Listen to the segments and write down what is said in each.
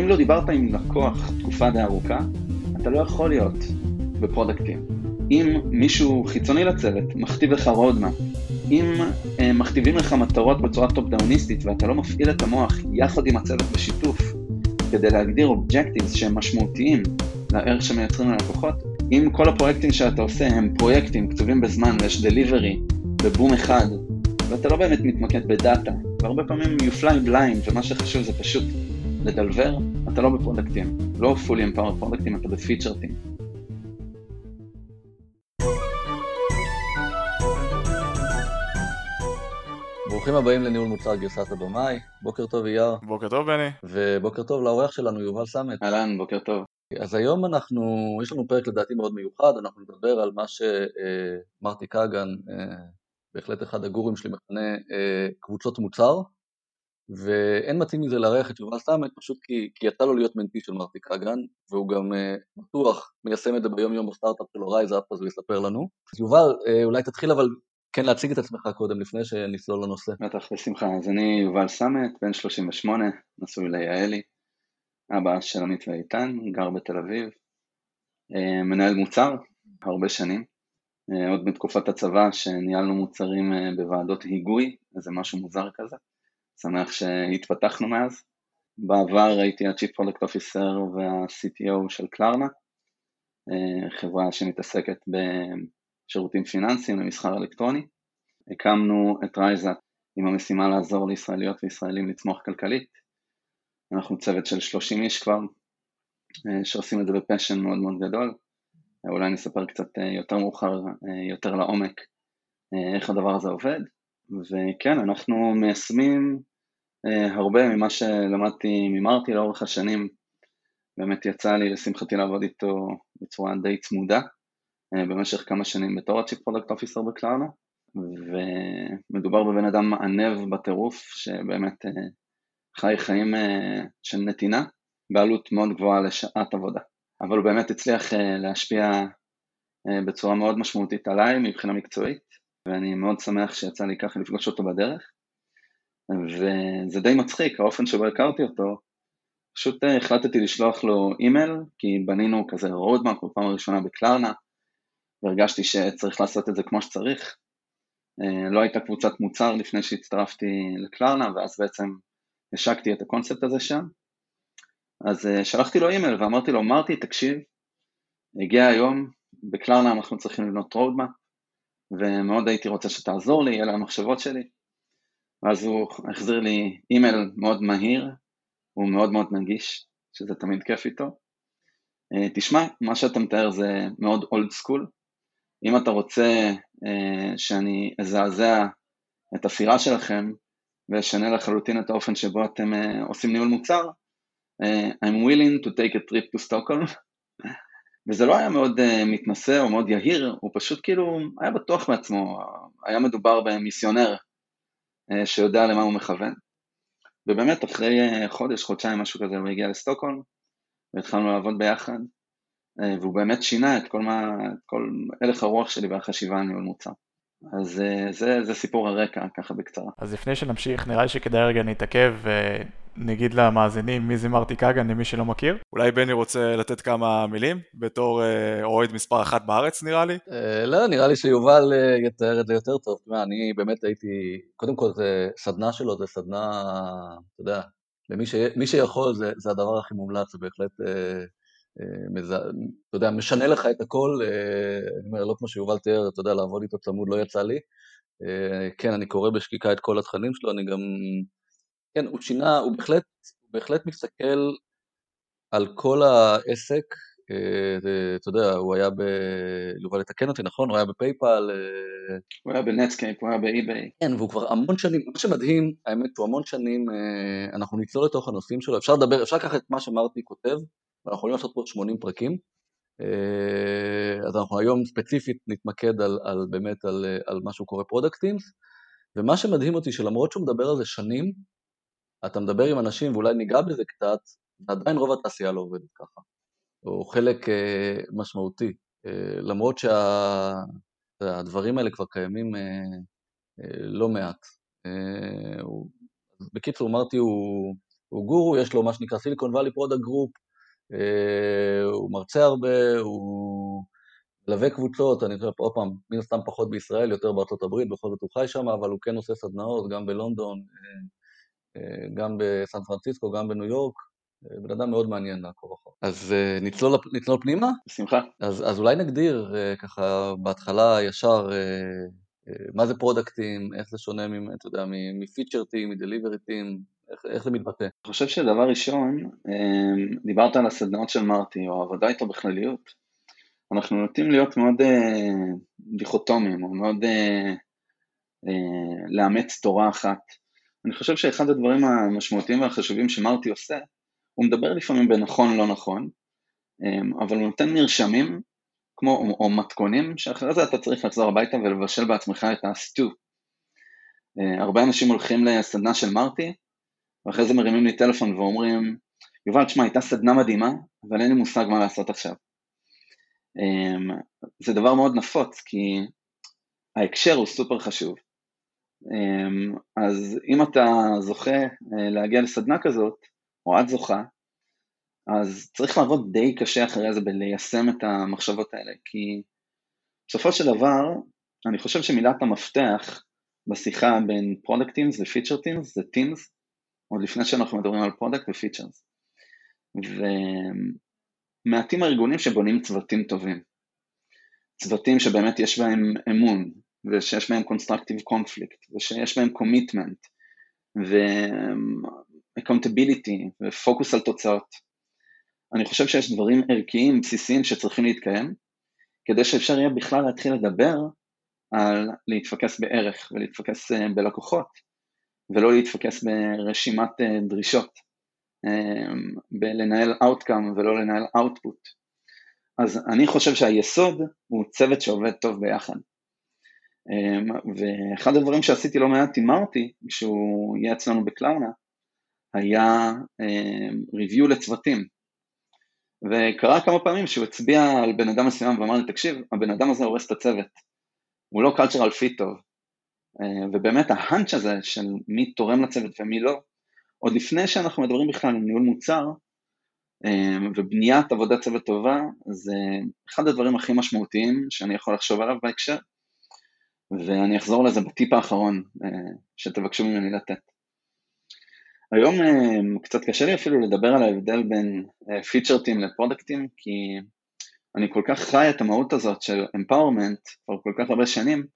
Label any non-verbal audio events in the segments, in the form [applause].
אם לא דיברת עם לקוח תקופה די ארוכה, אתה לא יכול להיות ב product team. אם מישהו חיצוני לצוות מכתיב לך roadmap, אם אה, מכתיבים לך מטרות בצורה top-downיסטית ואתה לא מפעיל את המוח יחד עם הצוות בשיתוף כדי להגדיר objectives שהם משמעותיים לערך שמייצרים ללקוחות, אם כל הפרויקטים שאתה עושה הם פרויקטים כתובים בזמן ויש delivery בבום אחד, ואתה לא באמת מתמקד בדאטה, והרבה פעמים you fly blind ומה שחשוב זה פשוט לדלוור, אתה לא ב product team, לא fully empowered product team, אתה ב feature team. ברוכים הבאים לניהול מוצר גרסת הבמאי, בוקר טוב יאיר. בוקר טוב בני. ובוקר טוב לאורח שלנו יובל סמט. אהלן, בוקר טוב. אז היום אנחנו, יש לנו פרק לדעתי מאוד מיוחד, אנחנו נדבר על מה שמרטי קאגן, אה, בהחלט אחד הגורואים שלי מכנה אה, קבוצות מוצר, ואין מתאים מזה לארח את יובל סמט, פשוט כי, כי יצא לו להיות mentee של מרטי קאגן, והוא גם אה, בטוח מיישם את זה ביום יום בסטארט-אפ שלו RiseUp, אז הוא יספר לנו. יובל, אולי תתחיל אבל כן להציג את עצמך קודם לפני שנצלול לנושא. בטח, בשמחה. אז אני יובל סמט, בן 38, נשוי ליעלי, אבא של עמית ואיתן, גר בתל אביב, אה, מנהל מוצר הרבה שנים, אה, עוד בתקופת הצבא שניהלנו מוצרים אה, בוועדות היגוי, איזה משהו מוזר כזה, שמח שהתפתחנו מאז. בעבר הייתי ה-Chief Product Officer וה-CTO של קלרנה, חברה שמתעסקת בשירותים פיננסיים למסחר אלקטרוני. הקמנו את רייזאט עם המשימה לעזור לישראליות וישראלים לצמוח כלכלית. אנחנו צוות של 30 איש כבר, אה, שעושים את זה בפשן מאוד מאוד גדול. אה, אולי נספר קצת אה, יותר מאוחר, יותר לעומק, איך הדבר הזה עובד. וכן, אנחנו מיישמים הרבה ממה שלמדתי ממרטי לאורך השנים. באמת יצא לי לשמחתי לעבוד איתו בצורה די צמודה במשך כמה שנים בתור ה-Chief Product Officer בקלארנה. ומדובר בבן אדם ענב בטירוף, שבאמת אה, חי חיים אה, של נתינה, בעלות מאוד גבוהה לשעת עבודה. אבל הוא באמת הצליח אה, להשפיע בצורה מאוד משמעותית עליי מבחינה מקצועית, ואני מאוד שמח שיצא לי ככה לפגוש אותו בדרך. וזה די מצחיק, האופן שבו הכרתי אותו, פשוט החלטתי לשלוח לו אימייל, כי בנינו כזה roadmap בפעם הראשונה בקלרנה, והרגשתי שצריך לעשות את זה כמו שצריך, אה, לא הייתה קבוצת מוצר לפני שהצטרפתי לקלרנה ואז בעצם השקתי את הקונספט הזה שם. אז אה, שלחתי לו אימייל ואמרתי לו, מרטי, תקשיב, הגיע היום, בקלרנה אנחנו צריכים לבנות רודמה, ומאוד הייתי רוצה שתעזור לי, אלה המחשבות שלי. ואז הוא החזיר לי אימייל מאוד מהיר, הוא מאוד מאוד נגיש, שזה תמיד כיף איתו. אה, תשמע, מה שאתה מתאר זה מאוד אולד סקול, אם אתה רוצה uh, שאני אזעזע את הפירה שלכם ואשנה לחלוטין את האופן שבו אתם uh, עושים ניהול מוצר, I'm willing to take a trip to Stockholm. [laughs] וזה לא היה מאוד מתנשא או מאוד יהיר, הוא פשוט כאילו היה בטוח בעצמו, היה מדובר במיסיונר שיודע למה הוא מכוון. ובאמת אחרי uh, חודש, חודשיים, משהו כזה, הוא הגיע לסטוקהולם והתחלנו לעבוד ביחד. אה, והוא באמת שינה את כל, מה, את כל הלך הרוח שלי והחשיבה על ניהול מוצר. אז אה, זה, זה סיפור הרקע, ככה בקצרה. אז לפני שנמשיך, נראה לי שכדאי רגע נתעכב ונגיד למאזינים מי זה מרטי קאגן למי שלא מכיר. אולי בני רוצה לתת כמה מילים בתור אה, אוהד מספר אחת בארץ נראה לי? לא, נראה לי שיובל יתאר את זה יותר טוב. תשמע, אני באמת הייתי, קודם כל זה סדנה שלו, זה סדנה, אתה יודע, למי שיכול זה, זה הדבר הכי מומלץ, זה בהחלט מזה, אתה יודע, משנה לך את הכל, אה, אני אומר, לא כמו שיובל תיאר, אתה יודע, לעבוד איתו צמוד לא יצא לי. אה, כן, אני קורא בשקיקה את כל התכנים שלו, אני גם... כן, הוא שינה, הוא בהחלט, הוא בהחלט מסתכל על כל העסק, אה, אתה יודע, הוא היה ב... יובל לתקן אותי, נכון? הוא היה בפייפל. הוא היה ב Netscape, הוא היה ב eBay. כן, והוא כבר המון שנים, מה שמדהים, האמת, הוא המון שנים, אנחנו נצלול לתוך הנושאים שלו, אפשר לדבר, אפשר לקחת את מה שמרטי כותב, ואנחנו יכולים לעשות פה 80 פרקים. אה, אז אנחנו היום ספציפית נתמקד על, על באמת על, על מה שהוא קורא product teams, ומה שמדהים אותי שלמרות שהוא מדבר על זה שנים, אתה מדבר עם אנשים, ואולי ניגע בזה קצת, ועדיין רוב התעשייה לא עובדת ככה, או חלק אה, משמעותי, אה, למרות שהדברים שה, האלה כבר קיימים אה, אה, לא מעט. אה, הוא, בקיצור, אמרתי, הוא הוא גורו, יש לו מה שנקרא Silicon Valley Product Group, הוא מרצה הרבה, הוא מלווה קבוצות, אני חושב, עוד פעם, מן הסתם פחות בישראל, יותר בארצות הברית, בכל זאת הוא חי שם, אבל הוא כן עושה סדנאות, גם בלונדון, אה, אה, גם בסן פרנסיסקו, גם בניו יורק, אה, בן אדם מאוד מעניין לעקוב אחר. אז נצלול, נצלול פנימה? בשמחה. אז, אז אולי נגדיר ככה בהתחלה ישר מה זה פרודקטים, איך זה שונה, אתה יודע, מפיצ'ר טים, מדליברי טים, איך, איך זה מתבטא? אני חושב שדבר ראשון, דיברת על הסדנאות של מרטי, או העבודה איתו בכלליות. אנחנו נוטים להיות מאוד אה, דיכוטומיים, או מאוד אה, אה, לאמץ תורה אחת. אני חושב שאחד הדברים המשמעותיים והחשובים שמרטי עושה, הוא מדבר לפעמים בנכון לא נכון, אה, אבל הוא נותן מרשמים, כמו, או, או מתכונים, שאחרי זה אתה צריך לחזור הביתה ולבשל בעצמך את הסטו. אה, הרבה אנשים הולכים לסדנה של מרטי, ואחרי זה מרימים לי טלפון ואומרים, יובל, תשמע, הייתה סדנה מדהימה, אבל אין לי מושג מה לעשות עכשיו. אמ, זה דבר מאוד נפוץ, כי ההקשר הוא סופר חשוב. אמ, אז אם אתה זוכה אה, להגיע לסדנה כזאת, או את זוכה, אז צריך לעבוד די קשה אחרי זה בליישם את המחשבות האלה, כי בסופו של דבר, אני חושב שמילת המפתח בשיחה בין product teams ו feature teams זה teams, עוד לפני שאנחנו מדברים על product ו features. מעטים הארגונים שבונים צוותים טובים. צוותים שבאמת יש בהם אמון, ושיש בהם constructive conflict, ושיש בהם commitment, ו-accountability, ופוקוס על תוצאות. אני חושב שיש דברים ערכיים בסיסיים שצריכים להתקיים, כדי שאפשר יהיה בכלל להתחיל לדבר על להתפקס בערך ולהתפקס אה, בלקוחות, ולא להתפקס ברשימת אה, דרישות. אמ, בלנהל outcome ולא לנהל output. אז אני חושב שהיסוד הוא צוות שעובד טוב ביחד. אמ, ואחד הדברים שעשיתי לא מעט עם מרטי, כשהוא יהיה אצלנו בקלאונה, היה ריוויו אמ, לצוותים. וקרה כמה פעמים שהוא הצביע על בן אדם מסוים ואמר לי, תקשיב, הבן אדם הזה הורס את הצוות, הוא לא cultural fit טוב. ובאמת ההאנץ' הזה של מי תורם לצוות ומי לא, עוד לפני שאנחנו מדברים בכלל על ניהול מוצר אמ, ובניית עבודת צוות טובה, זה אחד הדברים הכי משמעותיים שאני יכול לחשוב עליו בהקשר, ואני אחזור לזה בטיפ האחרון אה, שתבקשו ממני לתת. היום אה, קצת קשה לי אפילו לדבר על ההבדל בין פיצ'רטים אה, לפרודקטים, כי אני כל כך חי את המהות הזאת של אמפאורמנט כבר כל כך הרבה שנים,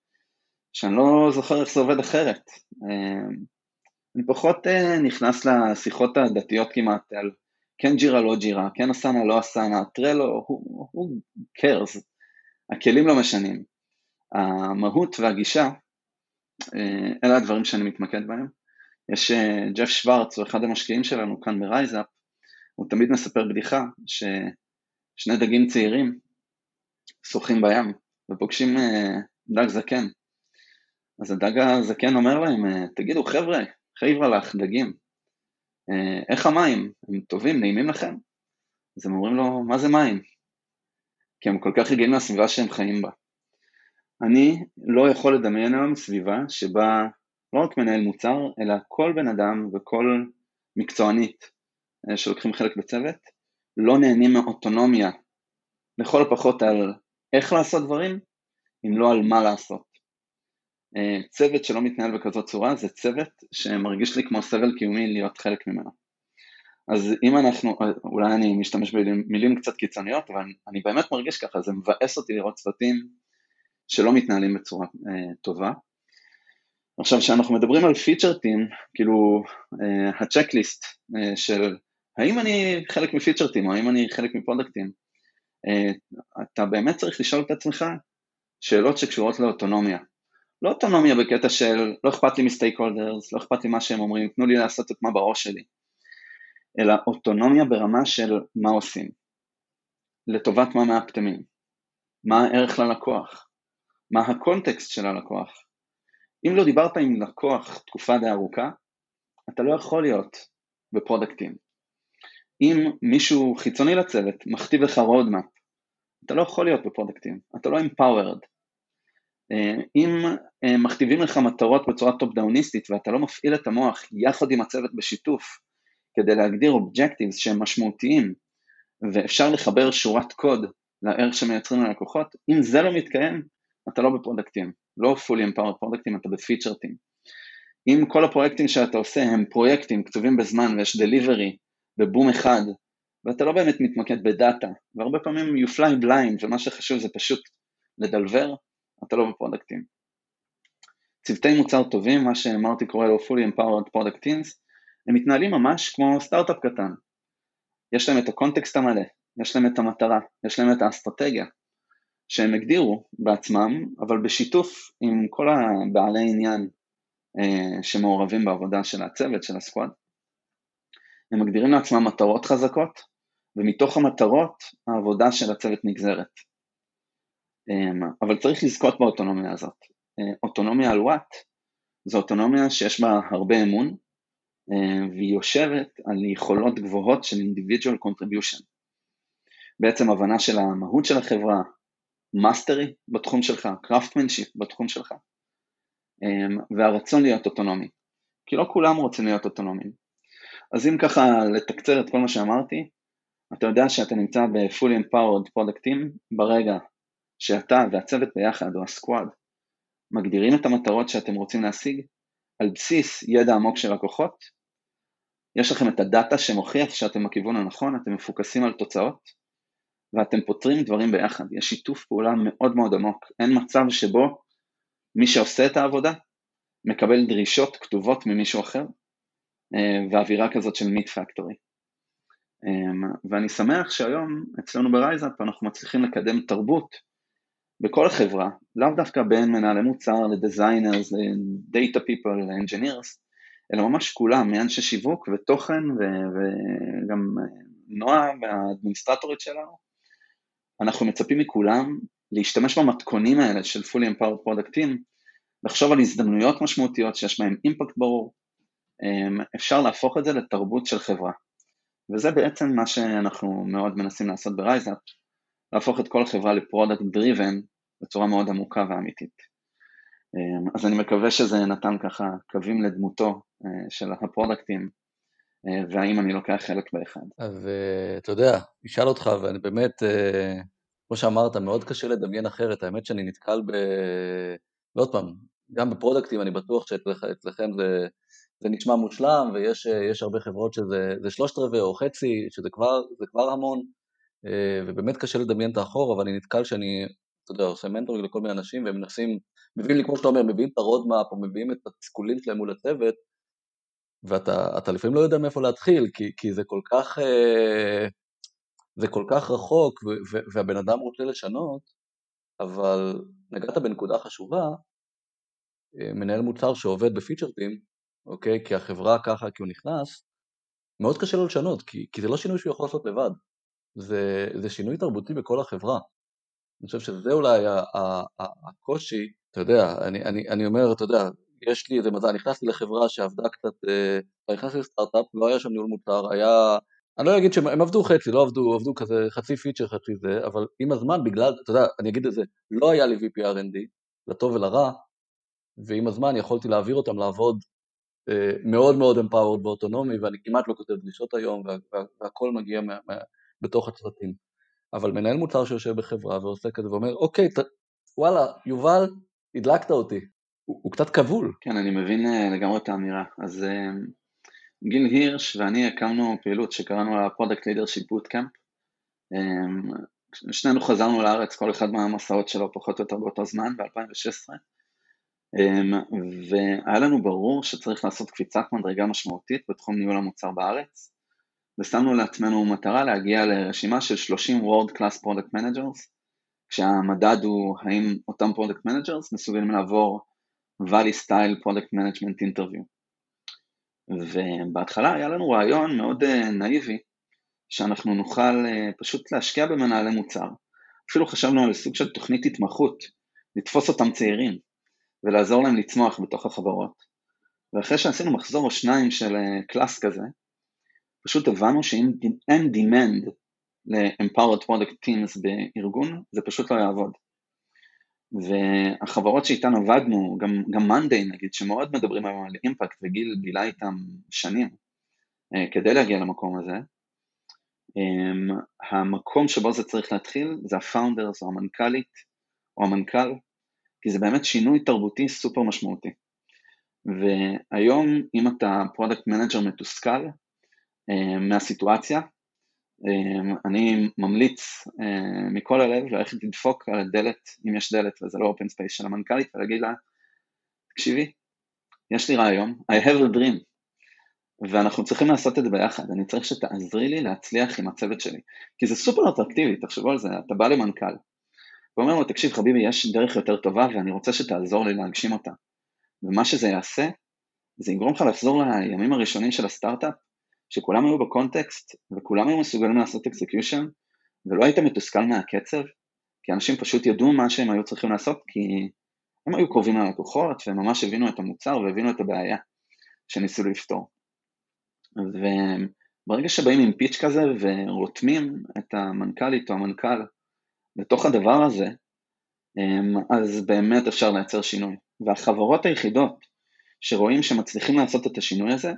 שאני לא זוכר איך זה עובד אחרת. אני פחות נכנס לשיחות הדתיות כמעט על כן Jira לא Jira, כן Asana לא Asana, Trello, הוא קרס, הכלים לא משנים. המהות והגישה, uh, אלה הדברים שאני מתמקד בהם. יש uh, ג'ף שוורץ, הוא אחד המשקיעים שלנו כאן ב RiseUp, הוא תמיד מספר בדיחה ששני דגים צעירים שוחים בים ופוגשים uh, דג זקן. אז הדג הזקן אומר להם, תגידו חבר'ה, חייבה לך, דגים, אה, איך המים? הם טובים, נעימים לכם? אז הם אומרים לו, מה זה מים? כי הם כל כך רגילים לסביבה שהם חיים בה. אני לא יכול לדמיין היום סביבה שבה לא רק מנהל מוצר, אלא כל בן אדם וכל מקצוענית אה, שלוקחים חלק בצוות, לא נהנים מאוטונומיה, לכל הפחות על איך לעשות דברים, אם לא על מה לעשות. אה, צוות שלא מתנהל בכזאת צורה זה צוות שמרגיש לי כמו סבל קיומי להיות חלק ממנו. אז אם אנחנו, אולי אני משתמש במילים קצת קיצוניות, אבל אני באמת מרגיש ככה, זה מבאס אותי לראות צוותים שלא מתנהלים בצורה אה, טובה. עכשיו, כשאנחנו מדברים על פיצ'ר טים, כאילו אה, הצ'קליסט אה, של האם אני חלק מפיצ'ר טים או האם אני חלק מפרודקטים, אה, אתה באמת צריך לשאול את עצמך שאלות שקשורות לאוטונומיה. לא אוטונומיה בקטע של לא אכפת לי מסטייק הולדרס, לא אכפת לי מה שהם אומרים, תנו לי לעשות את מה בראש שלי, אלא אוטונומיה ברמה של מה עושים, לטובת מה מהפטמים, מה הערך ללקוח, מה הקונטקסט של הלקוח. אם לא דיברת עם לקוח תקופה די ארוכה, אתה לא יכול להיות ב product team. אם מישהו חיצוני לצוות מכתיב לך roadmap, אתה לא יכול להיות ב product team, אתה לא empowered. אה, אם אה, מכתיבים לך מטרות בצורה top-downיסטית ואתה לא מפעיל את המוח יחד עם הצוות בשיתוף כדי להגדיר objectives שהם משמעותיים ואפשר לחבר שורת קוד לערך שמייצרים ללקוחות, אם זה לא מתקיים, אתה לא ב product team, לא fully empowered product team, אתה ב feature team. אם כל הפרויקטים שאתה עושה הם פרויקטים קצובים בזמן ויש delivery בבום אחד, ואתה לא באמת מתמקד בדאטה, והרבה פעמים you fly blind ומה שחשוב זה פשוט לדלבר, אתה לא ב product team. צוותי מוצר טובים, מה שמרטי קורא לו fully empowered product teams, הם מתנהלים ממש כמו סטארט-אפ קטן. יש להם את הקונטקסט המלא, יש להם את המטרה, יש להם את האסטרטגיה, שהם הגדירו בעצמם, אבל בשיתוף עם כל הבעלי עניין אה, שמעורבים בעבודה של הצוות, של הסקואד. הם מגדירים לעצמם מטרות חזקות, ומתוך המטרות העבודה של הצוות נגזרת. אה, אבל צריך לזכות באוטונומיה הזאת. אה, אוטונומיה על וואט זו אוטונומיה שיש בה הרבה אמון, והיא יושבת על יכולות גבוהות של individual contribution. בעצם הבנה של המהות של החברה, mastery בתחום שלך, craftsmanship בתחום שלך, אמ, והרצון להיות אוטונומי. כי לא כולם רוצים להיות אוטונומיים. אז אם ככה לתקצר את כל מה שאמרתי, אתה יודע שאתה נמצא ב-fully empowered product team ברגע שאתה והצוות ביחד, או ה squad, מגדירים את המטרות שאתם רוצים להשיג על בסיס ידע עמוק של לקוחות, יש לכם את הדאטה שמוכיח שאתם בכיוון הנכון, אתם מפוקסים על תוצאות, ואתם פותרים דברים ביחד, יש שיתוף פעולה מאוד מאוד עמוק, אין מצב שבו מי שעושה את העבודה מקבל דרישות כתובות ממישהו אחר, אה, ואווירה כזאת של meat factory. אה, ואני שמח שהיום אצלנו ברייזאפ אנחנו מצליחים לקדם תרבות בכל חברה, לאו דווקא בין מנהלי מוצר ל designers, ל data people, ל engineers, אלא ממש כולם, מאנשי שיווק ותוכן וגם אה, נועה והאדמיניסטרטורית שלנו, אנחנו מצפים מכולם להשתמש במתכונים האלה של fully empowered team, לחשוב על הזדמנויות משמעותיות שיש בהן אימפקט ברור, אמ, אפשר להפוך את זה לתרבות של חברה. וזה בעצם מה שאנחנו מאוד מנסים לעשות ברייזאפ, להפוך את כל החברה ל product driven בצורה מאוד עמוקה ואמיתית. אמ, אז אני מקווה שזה נתן ככה קווים לדמותו אה, של ה product team, והאם אני לוקח חלק באחד. אז אה, אתה יודע, נשאל אותך, ואני באמת, כמו שאמרת, מאוד קשה לדמיין אחרת. האמת שאני נתקל ב... ועוד פעם, גם ב product team אני בטוח שאצלכם זה, זה נשמע מושלם, ויש הרבה חברות שזה שלושת רבעי או חצי, שזה כבר, כבר המון, ובאמת קשה לדמיין את האחור, אבל אני נתקל שאני, אתה יודע, עושה mentoring לכל מיני אנשים, והם מנסים, מביאים לי, כמו שאתה אומר, מביאים את ה roadmap, או מביאים את התסכולים שלהם מול הצוות, ואתה לפעמים לא יודע מאיפה להתחיל, כי, כי זה כל כך... זה כל כך רחוק והבן אדם רוצה לשנות, אבל נגעת בנקודה חשובה, אה, מנהל מוצר שעובד ב feature team, אוקיי, כי החברה ככה, כי הוא נכנס, מאוד קשה לו לשנות, כי, כי זה לא שינוי שהוא יכול לעשות לבד, זה, זה שינוי תרבותי בכל החברה. אני חושב שזה אולי הקושי, אתה יודע, אני, אני, אני אומר, אתה יודע, יש לי איזה מזל, נכנסתי לחברה שעבדה קצת, אה, נכנסתי לסטארט-אפ, לא היה שם ניהול מוצר, היה אני לא אגיד שהם עבדו חצי, לא עבדו, עבדו כזה חצי פיצ'ר, חצי זה, אבל עם הזמן, בגלל, אתה יודע, אני אגיד את זה, לא היה לי VP R&D, לטוב ולרע, ועם הזמן יכולתי להעביר אותם לעבוד אה, מאוד מאוד אמפאוורד באוטונומי, ואני כמעט לא כותב דרישות היום, וה, וה, והכל מגיע מה, מה, בתוך הצוותים. אבל מנהל מוצר שיושב בחברה ועושה כזה ואומר, אוקיי, ת, וואלה, יובל, הדלקת אותי. הוא, הוא קצת כבול. כן, אני מבין אה, לגמרי את האמירה. אז אה, גיל הירש ואני הקמנו פעילות שקראנו לה Product Leadership Bootcamp. אמ, שנינו חזרנו לארץ, כל אחד מהמסעות שלו פחות או יותר באותו זמן, ב-2016, אמ, והיה לנו ברור שצריך לעשות קפיצת מדרגה משמעותית בתחום ניהול המוצר בארץ, ושמנו לעצמנו מטרה להגיע לרשימה של 30 World Class Product Managers, כשהמדד הוא האם אותם Product Managers מסוגלים לעבור Valley Style Product Management Interview. ובהתחלה היה לנו רעיון מאוד אה, נאיבי, שאנחנו נוכל אה, פשוט להשקיע במנהלי מוצר. אפילו חשבנו על סוג של תוכנית התמחות, לתפוס אותם צעירים ולעזור להם לצמוח בתוך החברות. ואחרי שעשינו מחזור או שניים של אה, קלאס כזה, פשוט הבנו שאם אין demand ל-empowered product teams בארגון, זה פשוט לא יעבוד. והחברות שאיתן עבדנו, גם, גם מאנדיי נגיד, שמאוד מדברים היום על אימפקט וגיל בילה איתם שנים, כדי להגיע למקום הזה. המקום שבו זה צריך להתחיל זה ה founders או המנכ"לית או המנכ"ל, כי זה באמת שינוי תרבותי סופר משמעותי. והיום אם אתה product manager מתוסכל מהסיטואציה, אמ, אני ממליץ אמ, מכל הלב ללכת לדפוק על הדלת, אם יש דלת וזה לא open space של המנכ"לית, ולהגיד לה, תקשיבי, יש לי רעיון, I have a dream, ואנחנו צריכים לעשות את זה ביחד, אני צריך שתעזרי לי להצליח עם הצוות שלי, כי זה סופר אטרקטיבי, תחשבו על זה, אתה בא למנכ"ל, ואומר לו, תקשיב חביבי, יש דרך יותר טובה ואני רוצה שתעזור לי להגשים אותה, ומה שזה יעשה, זה יגרום לך לחזור לימים הראשונים של הסטארט-אפ, שכולם היו בקונטקסט וכולם היו מסוגלים לעשות execution ולא היית מתוסכל מהקצב, כי אנשים פשוט ידעו מה שהם היו צריכים לעשות כי הם היו קרובים ללקוחות והם ממש הבינו את המוצר והבינו את הבעיה שניסו לפתור. וברגע שבאים עם pitch כזה ורותמים את המנכ"לית או המנכ"ל לתוך הדבר הזה, אז באמת אפשר לייצר שינוי. והחברות היחידות שרואים שמצליחים לעשות את השינוי הזה,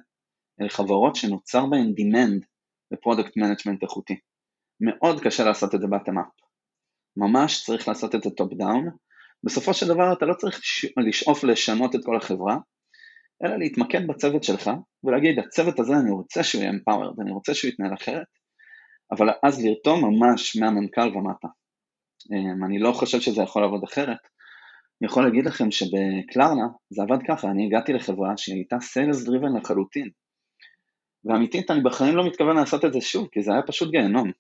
אלה חברות שנוצר בהן demand ל product management איכותי. מאוד קשה לעשות את זה bottom up. ממש צריך לעשות את זה top down. בסופו של דבר אתה לא צריך לשאוף לשנות את כל החברה, אלא להתמקד בצוות שלך ולהגיד הצוות הזה אני רוצה שהוא יהיה empowered, אני רוצה שהוא יתנהל אחרת, אבל אז לרתום ממש מהמנכ"ל ומטה. אמ, אני לא חושב שזה יכול לעבוד אחרת. אני יכול להגיד לכם שבקלרנה זה עבד ככה, אני הגעתי לחברה שהיא הייתה סיילס דריבן לחלוטין. ואמיתית אני בחיים לא מתכוון לעשות את זה שוב, כי זה היה פשוט גיהנום.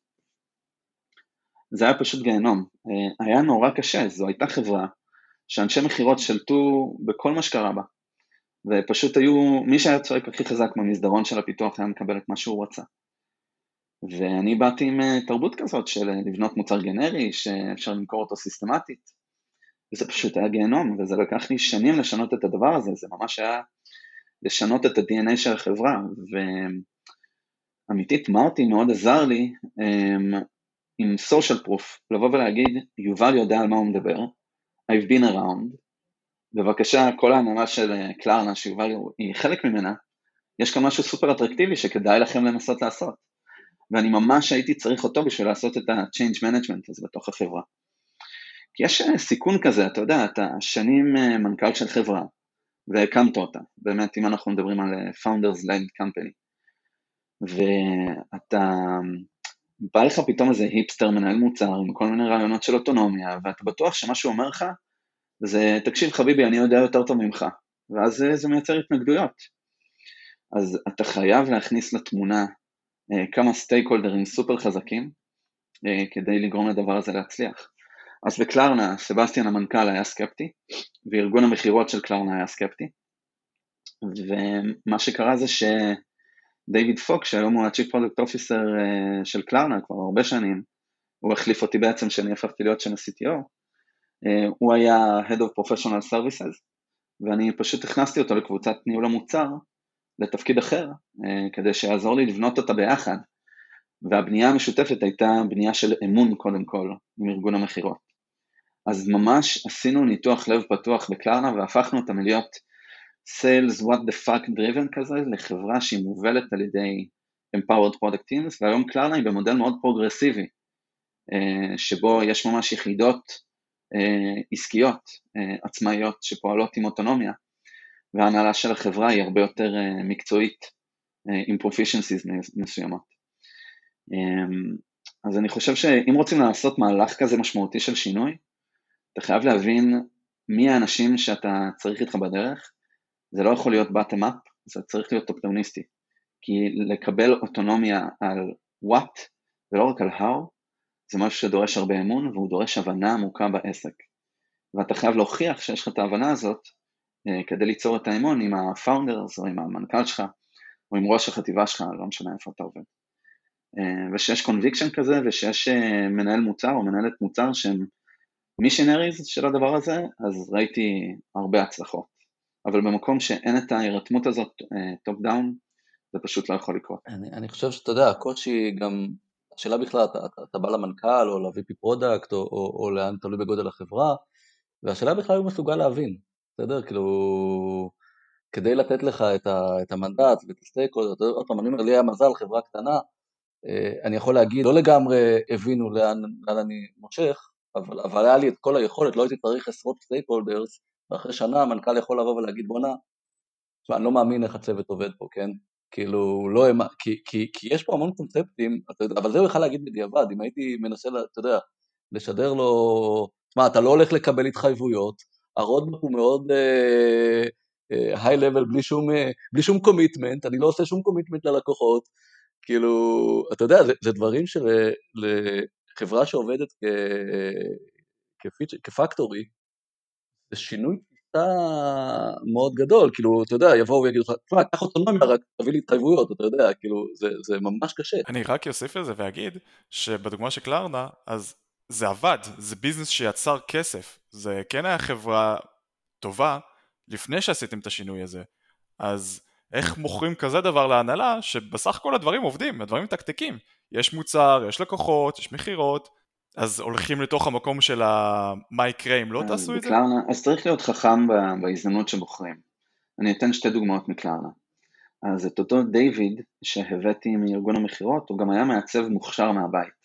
זה היה פשוט גיהנום. אה, היה נורא קשה, זו הייתה חברה שאנשי מכירות שלטו בכל מה שקרה בה. ופשוט היו, מי שהיה צועק הכי חזק במסדרון של הפיתוח היה מקבל את מה שהוא רצה. ואני באתי עם אה, תרבות כזאת של אה, לבנות מוצר גנרי שאפשר למכור אותו סיסטמטית. וזה פשוט היה גיהנום, וזה לקח לי שנים לשנות את הדבר הזה, זה ממש היה לשנות את ה-DNA של החברה, ואמיתית מרטי מאוד עזר לי um, עם social proof, לבוא ולהגיד, יובל יודע על מה הוא מדבר, I've been around, בבקשה, כל ההנהלה של אה, קלרנה, שיובל היא חלק ממנה, יש כאן משהו סופר אטרקטיבי שכדאי לכם לנסות לעשות. ואני ממש הייתי צריך אותו בשביל לעשות את ה-change management הזה בתוך החברה. כי יש אה, סיכון כזה, אתה יודע, אתה שנים אה, מנכ"ל של חברה, והקמת אותה, באמת אם אנחנו מדברים על אה, Founders Led Company. ואתה, בא לך פתאום איזה היפסטר מנהל מוצר עם כל מיני רעיונות של אוטונומיה ואתה בטוח שמה שהוא אומר לך זה תקשיב חביבי אני יודע יותר טוב ממך. ואז זה, זה מייצר התנגדויות. אז אתה חייב להכניס לתמונה אה, כמה stakeholder ים סופר חזקים אה, כדי לגרום לדבר הזה להצליח אז בקלרנה, סבסטיאן המנכ"ל היה סקפטי, וארגון המכירות של קלרנה היה סקפטי, ומה שקרה זה שדייוויד פוק, שהיום הוא ה-Chief Product Officer אה, של קלרנה כבר הרבה שנים, הוא החליף אותי בעצם כשאני הפכתי להיות של ה-CTO, אה, הוא היה Head of Professional Services, ואני פשוט הכנסתי אותו לקבוצת ניהול המוצר לתפקיד אחר, אה, כדי שיעזור לי לבנות אותה ביחד, והבנייה המשותפת הייתה בנייה של אמון קודם כל עם ארגון המכירות. אז ממש עשינו ניתוח לב פתוח בקלרנה והפכנו אותם להיות Sales What the fuck Driven כזה לחברה שהיא מובלת על ידי Empowered Product Teams והיום קלרנה היא במודל מאוד פרוגרסיבי אה, שבו יש ממש יחידות אה, עסקיות אה, עצמאיות שפועלות עם אוטונומיה וההנהלה של החברה היא הרבה יותר מקצועית עם proficiencies מסוימות. אז אני חושב שאם רוצים לעשות מהלך כזה משמעותי של שינוי, אתה חייב להבין מי האנשים שאתה צריך איתך בדרך, זה לא יכול להיות bottom up, זה צריך להיות אופטומיסטי, כי לקבל אוטונומיה על what ולא רק על how, זה משהו שדורש הרבה אמון והוא דורש הבנה עמוקה בעסק. ואתה חייב להוכיח שיש לך את ההבנה הזאת אה, כדי ליצור את האמון עם ה-founders או עם המנכ"ל שלך או עם ראש החטיבה שלך, לא משנה איפה אתה עובד. אה, ושיש קונביקשן כזה ושיש אה, מנהל מוצר או מנהלת מוצר שהם missionaries של הדבר הזה, אז ראיתי הרבה הצלחות. אבל במקום שאין את ההירתמות הזאת top uh, down, זה פשוט לא יכול לקרות. אני, אני חושב שאתה יודע, הקושי גם, השאלה בכלל, אתה, אתה, אתה בא למנכ"ל או ל- VP product או, או, או לאן תלוי בגודל החברה, והשאלה בכלל הוא מסוגל להבין, בסדר? כאילו, כדי לתת לך את, ה, את המנדט ואת ה stakeholder, עוד פעם, אני אומר, לי היה מזל, חברה קטנה, אה, אני יכול להגיד, לא לגמרי הבינו לאן, לאן אני מושך, אבל, אבל היה לי את כל היכולת, לא הייתי צריך עשרות stakeholders, ואחרי שנה המנכ"ל יכול לבוא ולהגיד, בואנה, תשמע, אני לא מאמין איך הצוות עובד פה, כן? כאילו, לא, כי, כי, כי יש פה המון קונספטים, אבל זה הוא יכול להגיד בדיעבד, אם הייתי מנסה, אתה יודע, לשדר לו, תשמע, אתה לא הולך לקבל התחייבויות, ה roadmap הוא מאוד high uh, level, uh, בלי שום, uh, בלי שום commitment, אני לא עושה שום commitment ללקוחות, כאילו, אתה יודע, זה, זה דברים שלחברה שעובדת כ factory, זה שינוי תפיסה מאוד גדול, כאילו, אתה יודע, יבואו ויגידו לך, תשמע, קח אוטונומיה, רק תביא לי התחייבויות, אתה יודע, כאילו, זה, זה ממש קשה. אני רק אוסיף לזה ואגיד, שבדוגמה של Klarna, אז זה עבד, זה business שיצר כסף, זה כן היה חברה טובה לפני שעשיתם את השינוי הזה, אז איך מוכרים כזה דבר להנהלה שבסך הכל הדברים עובדים, הדברים מתקתקים, יש מוצר, יש לקוחות, יש מכירות, אז הולכים לתוך המקום של מה יקרה אם לא תעשו את זה? אז צריך להיות חכם בהזדמנות שבוחרים. אני אתן שתי דוגמאות מקלרנה. אז את אותו דיוויד שהבאתי מארגון המכירות, הוא גם היה מעצב מוכשר מהבית.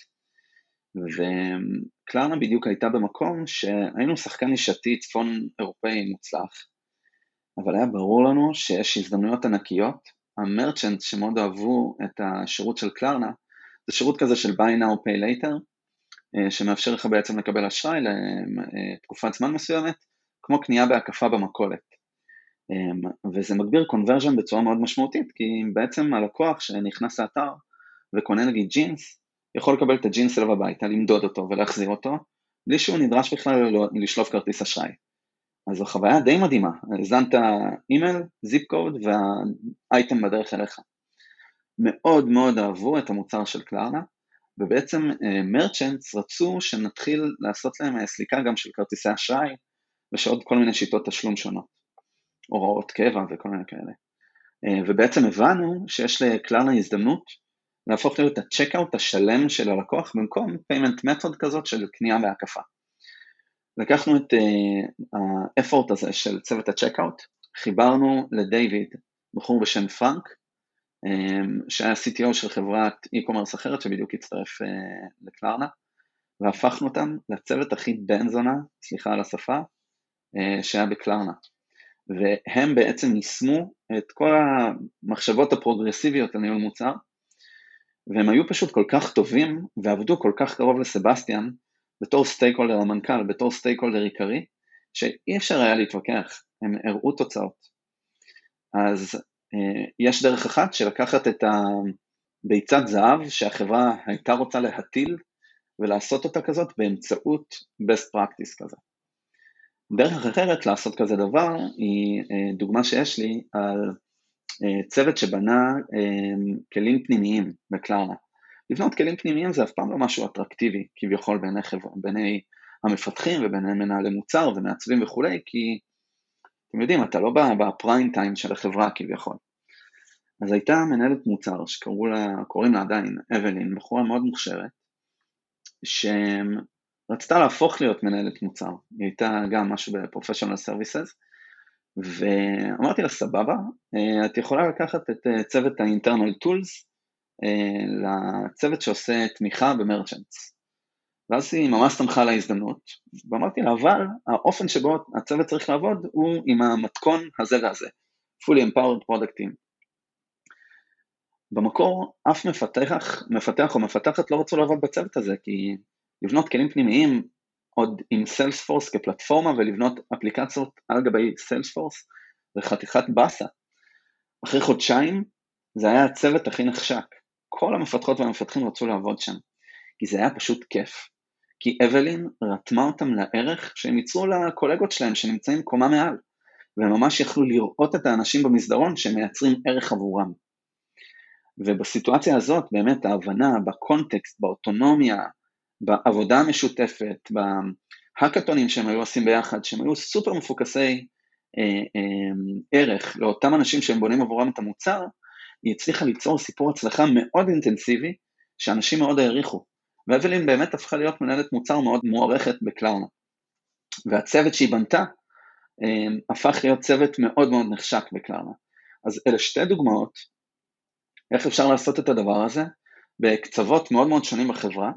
וקלרנה בדיוק הייתה במקום שהיינו שחקן נישתי צפון אירופאי מוצלח, אבל היה ברור לנו שיש הזדמנויות ענקיות. המרצ'נט שמאוד אהבו את השירות של קלרנה, זה שירות כזה של buy now pay later, אה, שמאפשר לך בעצם לקבל אשראי לתקופת זמן מסוימת, כמו קנייה בהקפה במכולת. אה, וזה מגביר קונברז'ן בצורה מאוד משמעותית, כי בעצם הלקוח שנכנס לאתר וקונה נגיד ג'ינס, יכול לקבל את הג'ינס אליו הביתה, למדוד אותו ולהחזיר אותו, בלי שהוא נדרש בכלל לשלוף כרטיס אשראי. אז זו חוויה די מדהימה, הזנת אימייל, זיפ קוד והאייטם בדרך אליך. מאוד מאוד אהבו את המוצר של קלרנה, ובעצם מרצ'נטס uh, רצו שנתחיל לעשות להם אה, סליקה גם של כרטיסי אשראי ושעוד כל מיני שיטות תשלום שונות, הוראות קבע וכל מיני כאלה. Uh, ובעצם הבנו שיש לקלרנה הזדמנות להפוך להיות ה checkout השלם של הלקוח במקום payment method כזאת של קנייה בהקפה. לקחנו את ה effort uh, הזה של צוות ה checkout, חיברנו לדיוויד בחור בשם פרנק, um, שהיה CTO של חברת e-commerce אחרת שבדיוק הצטרף uh, ל Klarna, והפכנו אותם לצוות הכי בן זונה, סליחה על השפה, שהיה ב Klarna. והם בעצם יישמו את כל המחשבות הפרוגרסיביות על ניהול מוצר, והם היו פשוט כל כך טובים ועבדו כל כך קרוב לסבסטיאן בתור stakeholder המנכ"ל, בתור stakeholder עיקרי, שאי אפשר היה להתווכח, הם הראו תוצאות. אז אה, יש דרך אחת של לקחת את הביצת זהב שהחברה הייתה רוצה להטיל ולעשות אותה כזאת באמצעות best practice כזה. דרך אחרת לעשות כזה דבר היא אה, דוגמה שיש לי על אה, צוות שבנה כלים פנימיים בקלארנה. לבנות כלים פנימיים זה אף פעם לא משהו אטרקטיבי כביכול בעיני, חבר, בעיני המפתחים וביני מנהלי מוצר ומעצבים וכולי, כי אתם יודעים, אתה לא בפריים טיים של החברה כביכול. אז הייתה מנהלת מוצר שקראו לה, עדיין אבלין, בחורה מאוד מוכשרת, שרצתה להפוך להיות מנהלת מוצר, היא הייתה גם משהו בפרופשיונל סרוויסס, ואמרתי לה סבבה, אה, את יכולה לקחת את אה, צוות ה-internal tools לצוות שעושה תמיכה במרצ'נטס. ואז היא ממש שמחה על ההזדמנות, ואמרתי לה, אבל האופן שבו הצוות צריך לעבוד הוא עם המתכון הזה והזה, fully empowered product team. במקור אף מפתח, מפתח או מפתחת לא רצו לעבוד בצוות הזה, כי לבנות כלים פנימיים עוד עם סיילספורס כפלטפורמה ולבנות אפליקציות על גבי סיילספורס זה חתיכת באסה. אחרי חודשיים זה היה הצוות הכי נחשק. כל המפתחות והמפתחים רצו לעבוד שם, כי זה היה פשוט כיף. כי אבלין רתמה אותם לערך שהם ייצרו לקולגות שלהם שנמצאים קומה מעל, והם ממש יכלו לראות את האנשים במסדרון שמייצרים ערך עבורם. ובסיטואציה הזאת באמת ההבנה בקונטקסט, באוטונומיה, בעבודה המשותפת, בהאקתונים שהם היו עושים ביחד, שהם היו סופר מפוקסי אה, אה, ערך לאותם אנשים שהם בונים עבורם את המוצר, היא הצליחה ליצור סיפור הצלחה מאוד אינטנסיבי, שאנשים מאוד העריכו. ואבלין באמת הפכה להיות מנהלת מוצר מאוד מוערכת בקלאונה. והצוות שהיא בנתה הפך להיות צוות מאוד מאוד נחשק בקלארנה. אז אלה שתי דוגמאות איך אפשר לעשות את הדבר הזה בקצוות מאוד מאוד שונים בחברה,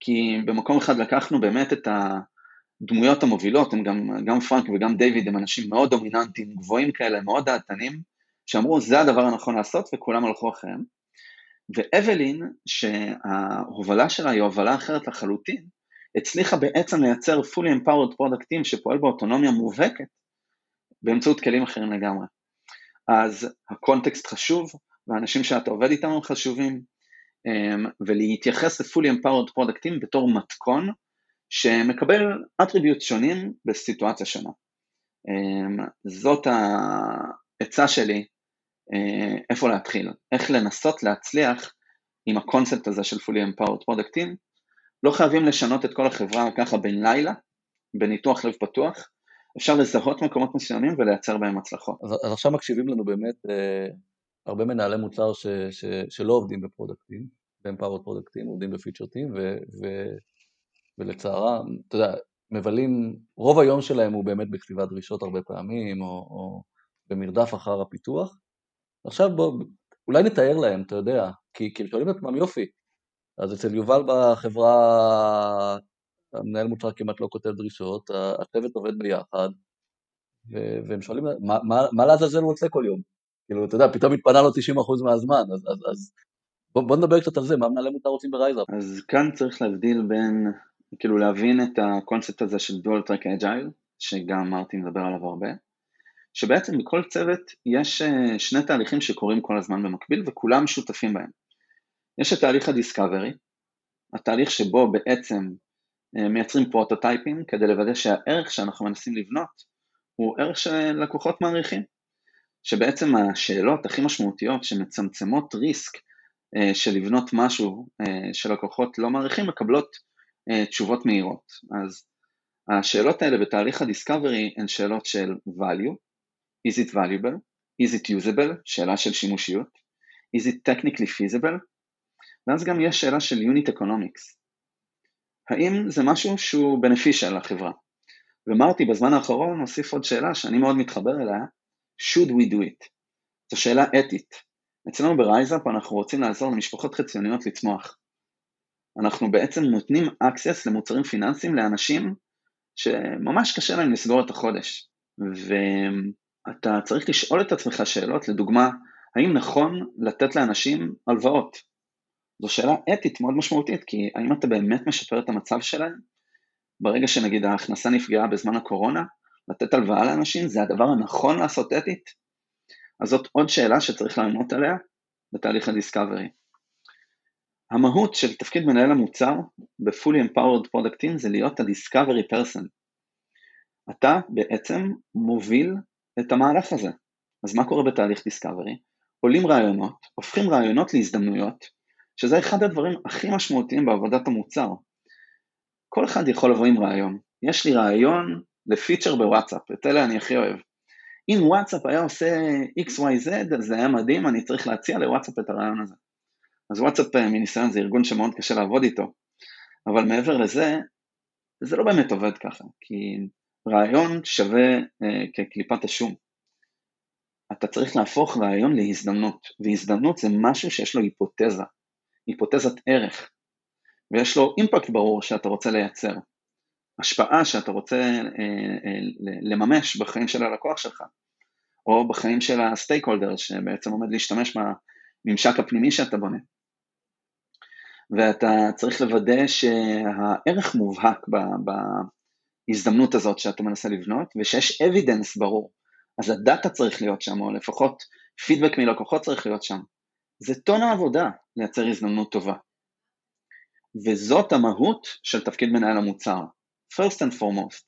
כי במקום אחד לקחנו באמת את הדמויות המובילות, הם גם, גם פרנק וגם דיוויד הם אנשים מאוד דומיננטיים, גבוהים כאלה, מאוד דעתנים, שאמרו זה הדבר הנכון לעשות וכולם הלכו אחריהם. ואבלין, שההובלה שלה היא הובלה אחרת לחלוטין, הצליחה בעצם לייצר fully empowered product team שפועל באוטונומיה מובהקת באמצעות כלים אחרים לגמרי. אז הקונטקסט חשוב, והאנשים שאתה עובד איתם הם חשובים, אמ, ולהתייחס ל-fully empowered product team בתור מתכון שמקבל attributes שונים בסיטואציה שונה. אמ, זאת העצה שלי איפה להתחיל, איך לנסות להצליח עם הקונספט הזה של fully empowered product team, לא חייבים לשנות את כל החברה ככה בן לילה, בניתוח לב פתוח, אפשר לזהות מקומות מסוימים ולייצר בהם הצלחות. אז, אז עכשיו מקשיבים לנו באמת אה, הרבה מנהלי מוצר ש, ש, שלא עובדים בפרודקטים, באמפאוורד פרודקטים, עובדים ב feature team, ולצערם, אתה יודע, מבלים, רוב היום שלהם הוא באמת בכתיבת דרישות הרבה פעמים, או, או במרדף אחר הפיתוח. עכשיו בוא, אולי נתאר להם, אתה יודע, כי, כי הם שואלים את עצמם יופי, אז אצל יובל בחברה, המנהל מוצר כמעט לא כותב דרישות, הצוות עובד ביחד, והם שואלים, מה, מה, מה לעזאזל הוא עושה כל יום? כאילו, אתה יודע, פתאום התפנה לו 90% מהזמן, אז, אז, אז בוא, בוא נדבר קצת על זה, מה מנהלי מוצר עושים ב RiseUp? אז כאן צריך להבדיל בין, כאילו להבין את הקונספט הזה של dual track agile, שגם מרטי מדבר עליו הרבה, שבעצם בכל צוות יש אה, שני תהליכים שקורים כל הזמן במקביל וכולם שותפים בהם. יש את תהליך הדיסקאברי, התהליך שבו בעצם אה, מייצרים פרוטוטייפים כדי לוודא שהערך שאנחנו מנסים לבנות הוא ערך שלקוחות מעריכים, שבעצם השאלות הכי משמעותיות שמצמצמות ריסק אה, של לבנות משהו שלקוחות לא מעריכים מקבלות תשובות מהירות. אז השאלות האלה בתהליך הדיסקאברי הן שאלות של value, is it valuable, is it usable, שאלה של שימושיות, is it technically feasible, ואז גם יש שאלה של unit economics. האם זה משהו שהוא beneficial לחברה? ומרטי בזמן האחרון הוסיף עוד שאלה שאני מאוד מתחבר אליה, should we do it? זו שאלה אתית. אצלנו ב RiseUp אנחנו רוצים לעזור למשפחות חציוניות לצמוח. אנחנו בעצם נותנים access למוצרים פיננסיים לאנשים שממש קשה להם לסגור את החודש. ואתה צריך לשאול את עצמך שאלות, לדוגמה, האם נכון לתת לאנשים הלוואות? זו שאלה אתית מאוד משמעותית, כי האם אתה באמת משפר את המצב שלהם? ברגע שנגיד ההכנסה נפגעה בזמן הקורונה, לתת הלוואה לאנשים זה הדבר הנכון לעשות אתית? אז זאת עוד שאלה שצריך לענות עליה בתהליך הדיסקאברי. המהות של תפקיד מנהל המוצר ב-fully empowered product team זה להיות ה-discovery person. אתה בעצם מוביל את המהלך הזה. אז מה קורה בתהליך דיסקאברי? עולים רעיונות, הופכים רעיונות להזדמנויות, שזה אחד הדברים הכי משמעותיים בעבודת המוצר. כל אחד יכול לבוא עם רעיון. יש לי רעיון לפיצ'ר בוואטסאפ, את אלה אני הכי אוהב. אם וואטסאפ היה עושה XYZ, אז זה היה מדהים, אני צריך להציע לוואטסאפ את הרעיון הזה. אז וואטסאפ אה, מניסיון זה ארגון שמאוד קשה לעבוד איתו, אבל מעבר לזה, זה לא באמת עובד ככה, כי רעיון שווה אה, כקליפת השום. אתה צריך להפוך רעיון להזדמנות, והזדמנות זה משהו שיש לו היפותזה, היפותזת ערך, ויש לו אימפקט ברור שאתה רוצה לייצר, השפעה שאתה רוצה אה, אה, לממש בחיים של הלקוח שלך, או בחיים של הסטייק הולדר שבעצם עומד להשתמש בממשק הפנימי שאתה בונה. ואתה צריך לוודא שהערך מובהק בהזדמנות הזאת שאתה מנסה לבנות, ושיש evidence ברור. אז ה data צריך להיות שם, או לפחות פידבק מלקוחות צריך להיות שם. זה טון עבודה לייצר הזדמנות טובה. וזאת המהות של תפקיד מנהל המוצר. First and foremost,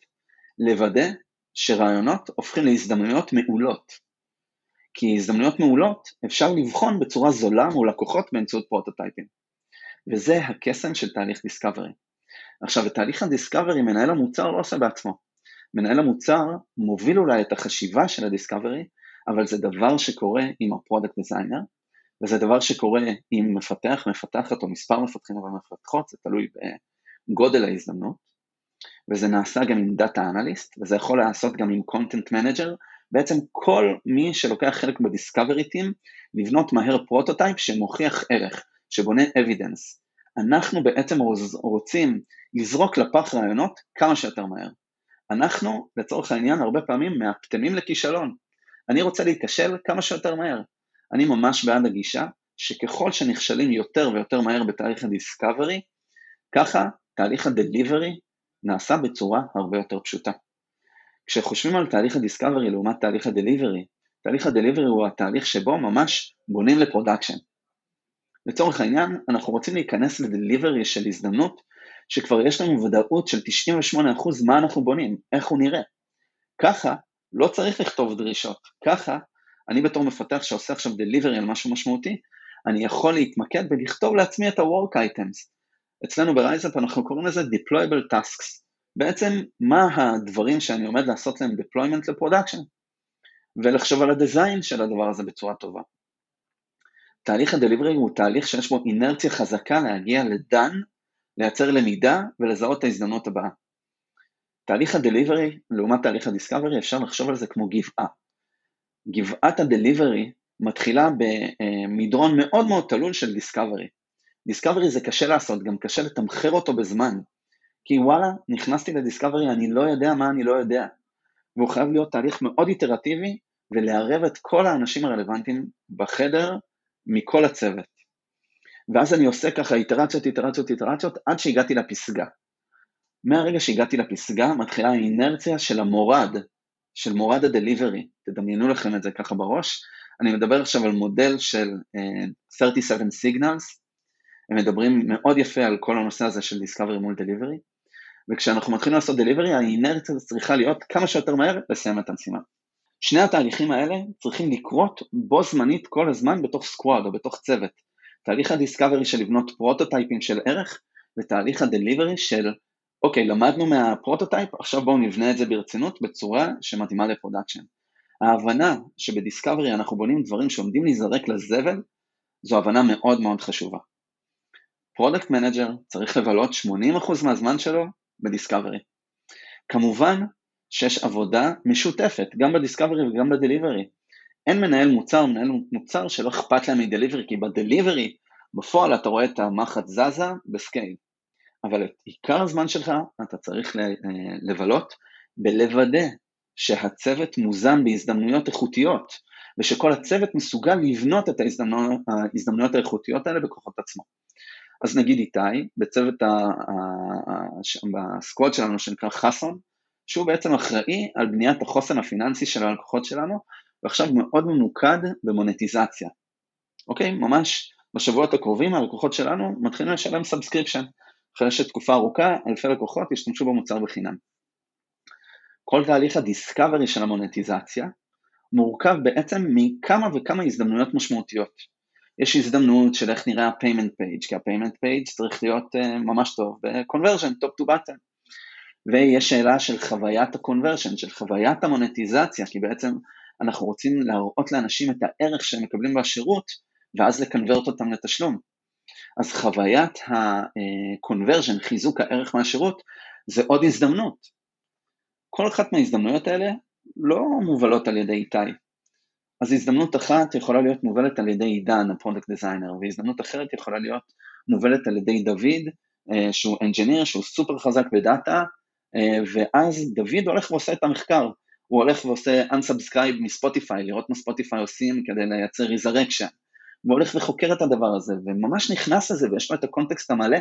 לוודא שרעיונות הופכים להזדמנויות מעולות. כי הזדמנויות מעולות אפשר לבחון בצורה זולה מול לקוחות באמצעות פרוטוטייפים. וזה הקסם של תהליך discovery. עכשיו, את תהליך ה discovery מנהל המוצר לא עושה בעצמו. מנהל המוצר מוביל אולי את החשיבה של ה discovery, אבל זה דבר שקורה עם ה product designer, וזה דבר שקורה עם מפתח, מפתחת או מספר מפתחים ומפתחות, זה תלוי בגודל ההזדמנות, וזה נעשה גם עם data analyst, וזה יכול להיעשות גם עם content manager, בעצם כל מי שלוקח חלק ב discovery team, לבנות מהר prototype שמוכיח ערך, שבונה evidence. אנחנו בעצם רוצים לזרוק לפח רעיונות כמה שיותר מהר. אנחנו, לצורך העניין, הרבה פעמים מאפטמים לכישלון. אני רוצה להיכשל כמה שיותר מהר. אני ממש בעד הגישה שככל שנכשלים יותר ויותר מהר בתהליך ה discovery, ככה תהליך ה delivery נעשה בצורה הרבה יותר פשוטה. כשחושבים על תהליך ה discovery לעומת תהליך ה delivery, תהליך ה delivery הוא התהליך שבו ממש בונים ל production. לצורך העניין, אנחנו רוצים להיכנס ל delivery של הזדמנות שכבר יש לנו ודאות של 98% מה אנחנו בונים, איך הוא נראה. ככה לא צריך לכתוב דרישות, ככה אני בתור מפתח שעושה עכשיו delivery על משהו משמעותי, אני יכול להתמקד ולכתוב לעצמי את ה-work items. אצלנו ב RiseUp אנחנו קוראים לזה deployable tasks. בעצם מה הדברים שאני עומד לעשות להם deployment ל production, ולחשוב על ה design של הדבר הזה בצורה טובה. תהליך ה delivery הוא תהליך שיש בו אינרציה חזקה להגיע ל done, לייצר למידה ולזהות את ההזדמנות הבאה. תהליך ה delivery, לעומת תהליך ה discovery, אפשר לחשוב על זה כמו גבעה. גבעת ה delivery מתחילה במדרון מאוד מאוד תלול של discovery. discovery זה קשה לעשות, גם קשה לתמחר אותו בזמן. כי וואלה, נכנסתי לדיסקאברי, אני לא יודע מה אני לא יודע. והוא חייב להיות תהליך מאוד איטרטיבי ולערב את כל האנשים הרלוונטיים בחדר מכל הצוות. ואז אני עושה ככה איטרציות, איטרציות, איטרציות, עד שהגעתי לפסגה. מהרגע שהגעתי לפסגה מתחילה האינרציה של המורד, של מורד הדליברי, תדמיינו לכם את זה ככה בראש. אני מדבר עכשיו על מודל של uh, 37 signals, הם מדברים מאוד יפה על כל הנושא הזה של discovery מול delivery, וכשאנחנו מתחילים לעשות delivery, האינרציה צריכה להיות כמה שיותר מהר לסיים את המשימה. שני התהליכים האלה צריכים לקרות בו זמנית כל הזמן בתוך squad או בתוך צוות. תהליך ה discovery של לבנות פרוטוטייפים של ערך, ותהליך ה delivery של, אוקיי, למדנו מה prototype, עכשיו בואו נבנה את זה ברצינות בצורה שמתאימה ל production. ההבנה שב discovery אנחנו בונים דברים שעומדים להיזרק לזבל, זו הבנה מאוד מאוד חשובה. product manager צריך לבלות 80% מהזמן שלו ב discovery. כמובן שיש עבודה משותפת, גם ב discovery וגם ב delivery. אין מנהל מוצר, מנהל מוצר שלא אכפת להם מ delivery, כי ב delivery בפועל אתה רואה את המחט זזה ב scale. אבל את עיקר הזמן שלך אתה צריך אה, לבלות בלוודא שהצוות מוזן בהזדמנויות איכותיות, ושכל הצוות מסוגל לבנות את ההזדמנויות, האיכותיות האלה בכוחות עצמו. אז נגיד איתי, בצוות ב squad שלנו שנקרא חוסן, שהוא בעצם אחראי על בניית החוסן הפיננסי של הלקוחות שלנו, ועכשיו מאוד ממוקד במונטיזציה. אוקיי? ממש בשבועות הקרובים הלקוחות שלנו מתחילים לשלם subscription. אחרי שתקופה ארוכה, אלפי לקוחות השתמשו במוצר בחינם. כל תהליך הדיסקאברי של המונטיזציה מורכב בעצם מכמה וכמה הזדמנויות משמעותיות. יש הזדמנות של איך נראה ה-payment page, כי ה-payment page צריך להיות uh, ממש טוב ב-conversion, top to button. ויש שאלה של חוויית ה-conversion, של חוויית המונטיזציה, כי בעצם אנחנו רוצים להראות לאנשים את הערך שהם מקבלים בשירות, ואז לקנברט אותם לתשלום. אז חוויית ה-conversion, חיזוק הערך מהשירות, זה עוד הזדמנות. כל אחת מההזדמנויות האלה לא מובלות על ידי איתי, אז הזדמנות אחת יכולה להיות מובלת על ידי עידן, ה product designer, והזדמנות אחרת יכולה להיות מובלת על ידי דוד, אה, שהוא engineer, שהוא סופר חזק בדאטה, ואז דוד הולך ועושה את המחקר, הוא הולך ועושה unsubscribe מספוטיפיי, לראות מה ספוטיפיי עושים כדי לייצר resurrection, והוא הולך וחוקר את הדבר הזה, וממש נכנס לזה ויש לו את הקונטקסט המלא,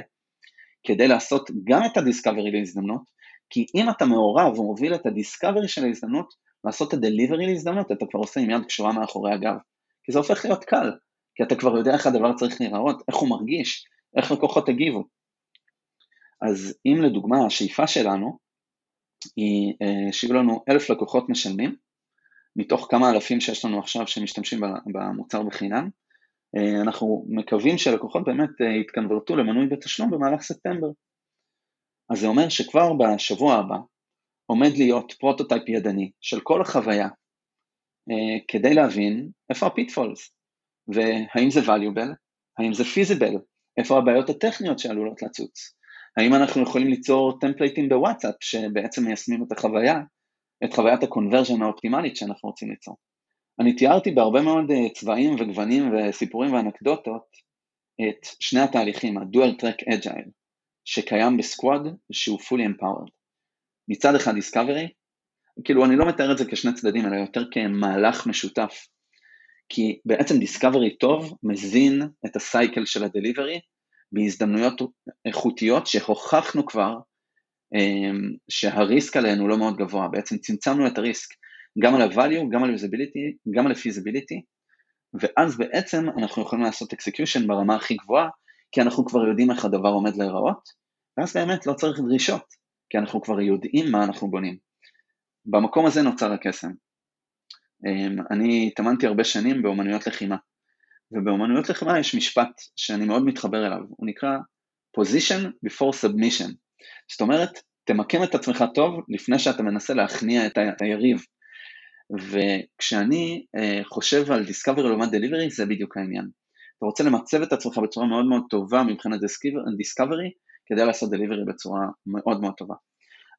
כדי לעשות גם את הדיסקאברי להזדמנות, כי אם אתה מעורב ומוביל את הדיסקאברי של ההזדמנות, לעשות את הדליברי להזדמנות, אתה כבר עושה עם יד קשורה מאחורי הגב. כי זה הופך להיות קל, כי אתה כבר יודע איך הדבר צריך להיראות, איך הוא מרגיש, איך לקוחות הגיבו. אז אם לדוגמה השאיפה שלנו היא אה, שיהיו לנו אלף לקוחות משלמים, מתוך כמה אלפים שיש לנו עכשיו שמשתמשים במוצר בחינם, אה, אנחנו מקווים שלקוחות באמת אה, יתקנברטו למנוי בתשלום במהלך ספטמבר. אז זה אומר שכבר בשבוע הבא עומד להיות prototype ידני של כל החוויה כדי להבין איפה ה pitfalls והאם זה valuable, האם זה feasible, איפה הבעיות הטכניות שעלולות לצוץ. האם אנחנו יכולים ליצור טמפלייטים בוואטסאפ שבעצם מיישמים את החוויה, את חוויית ה conversion האופטימלית שאנחנו רוצים ליצור. אני תיארתי בהרבה מאוד אה, צבעים וגוונים וסיפורים ואנקדוטות את שני התהליכים, ה-Dual Track Agile, שקיים בסקוואד שהוא fully empowered. מצד אחד Discovery, כאילו אני לא מתאר את זה כשני צדדים, אלא יותר כמהלך משותף. כי בעצם Discovery טוב מזין את הסייקל של ה-Delivery בהזדמנויות איכותיות שהוכחנו כבר אמ, שהריסק עליהן הוא לא מאוד גבוה, בעצם צמצמנו את הריסק גם על ה-value, גם על ה-usability, גם על ה-feasibility, ואז בעצם אנחנו יכולים לעשות execution ברמה הכי גבוהה, כי אנחנו כבר יודעים איך הדבר עומד להיראות, ואז באמת לא צריך דרישות, כי אנחנו כבר יודעים מה אנחנו בונים. במקום הזה נוצר הקסם. אמ, אני התאמנתי הרבה שנים באומנויות לחימה, ובאומנויות לחימה יש משפט שאני מאוד מתחבר אליו, הוא נקרא position before submission. זאת אומרת, תמקם את עצמך טוב לפני שאתה מנסה להכניע את היריב. וכשאני uh, חושב על Discovery לעומת Delivery זה בדיוק העניין. אתה רוצה למצב את עצמך בצורה מאוד מאוד טובה מבחינת Discovery כדי לעשות Delivery בצורה מאוד מאוד טובה.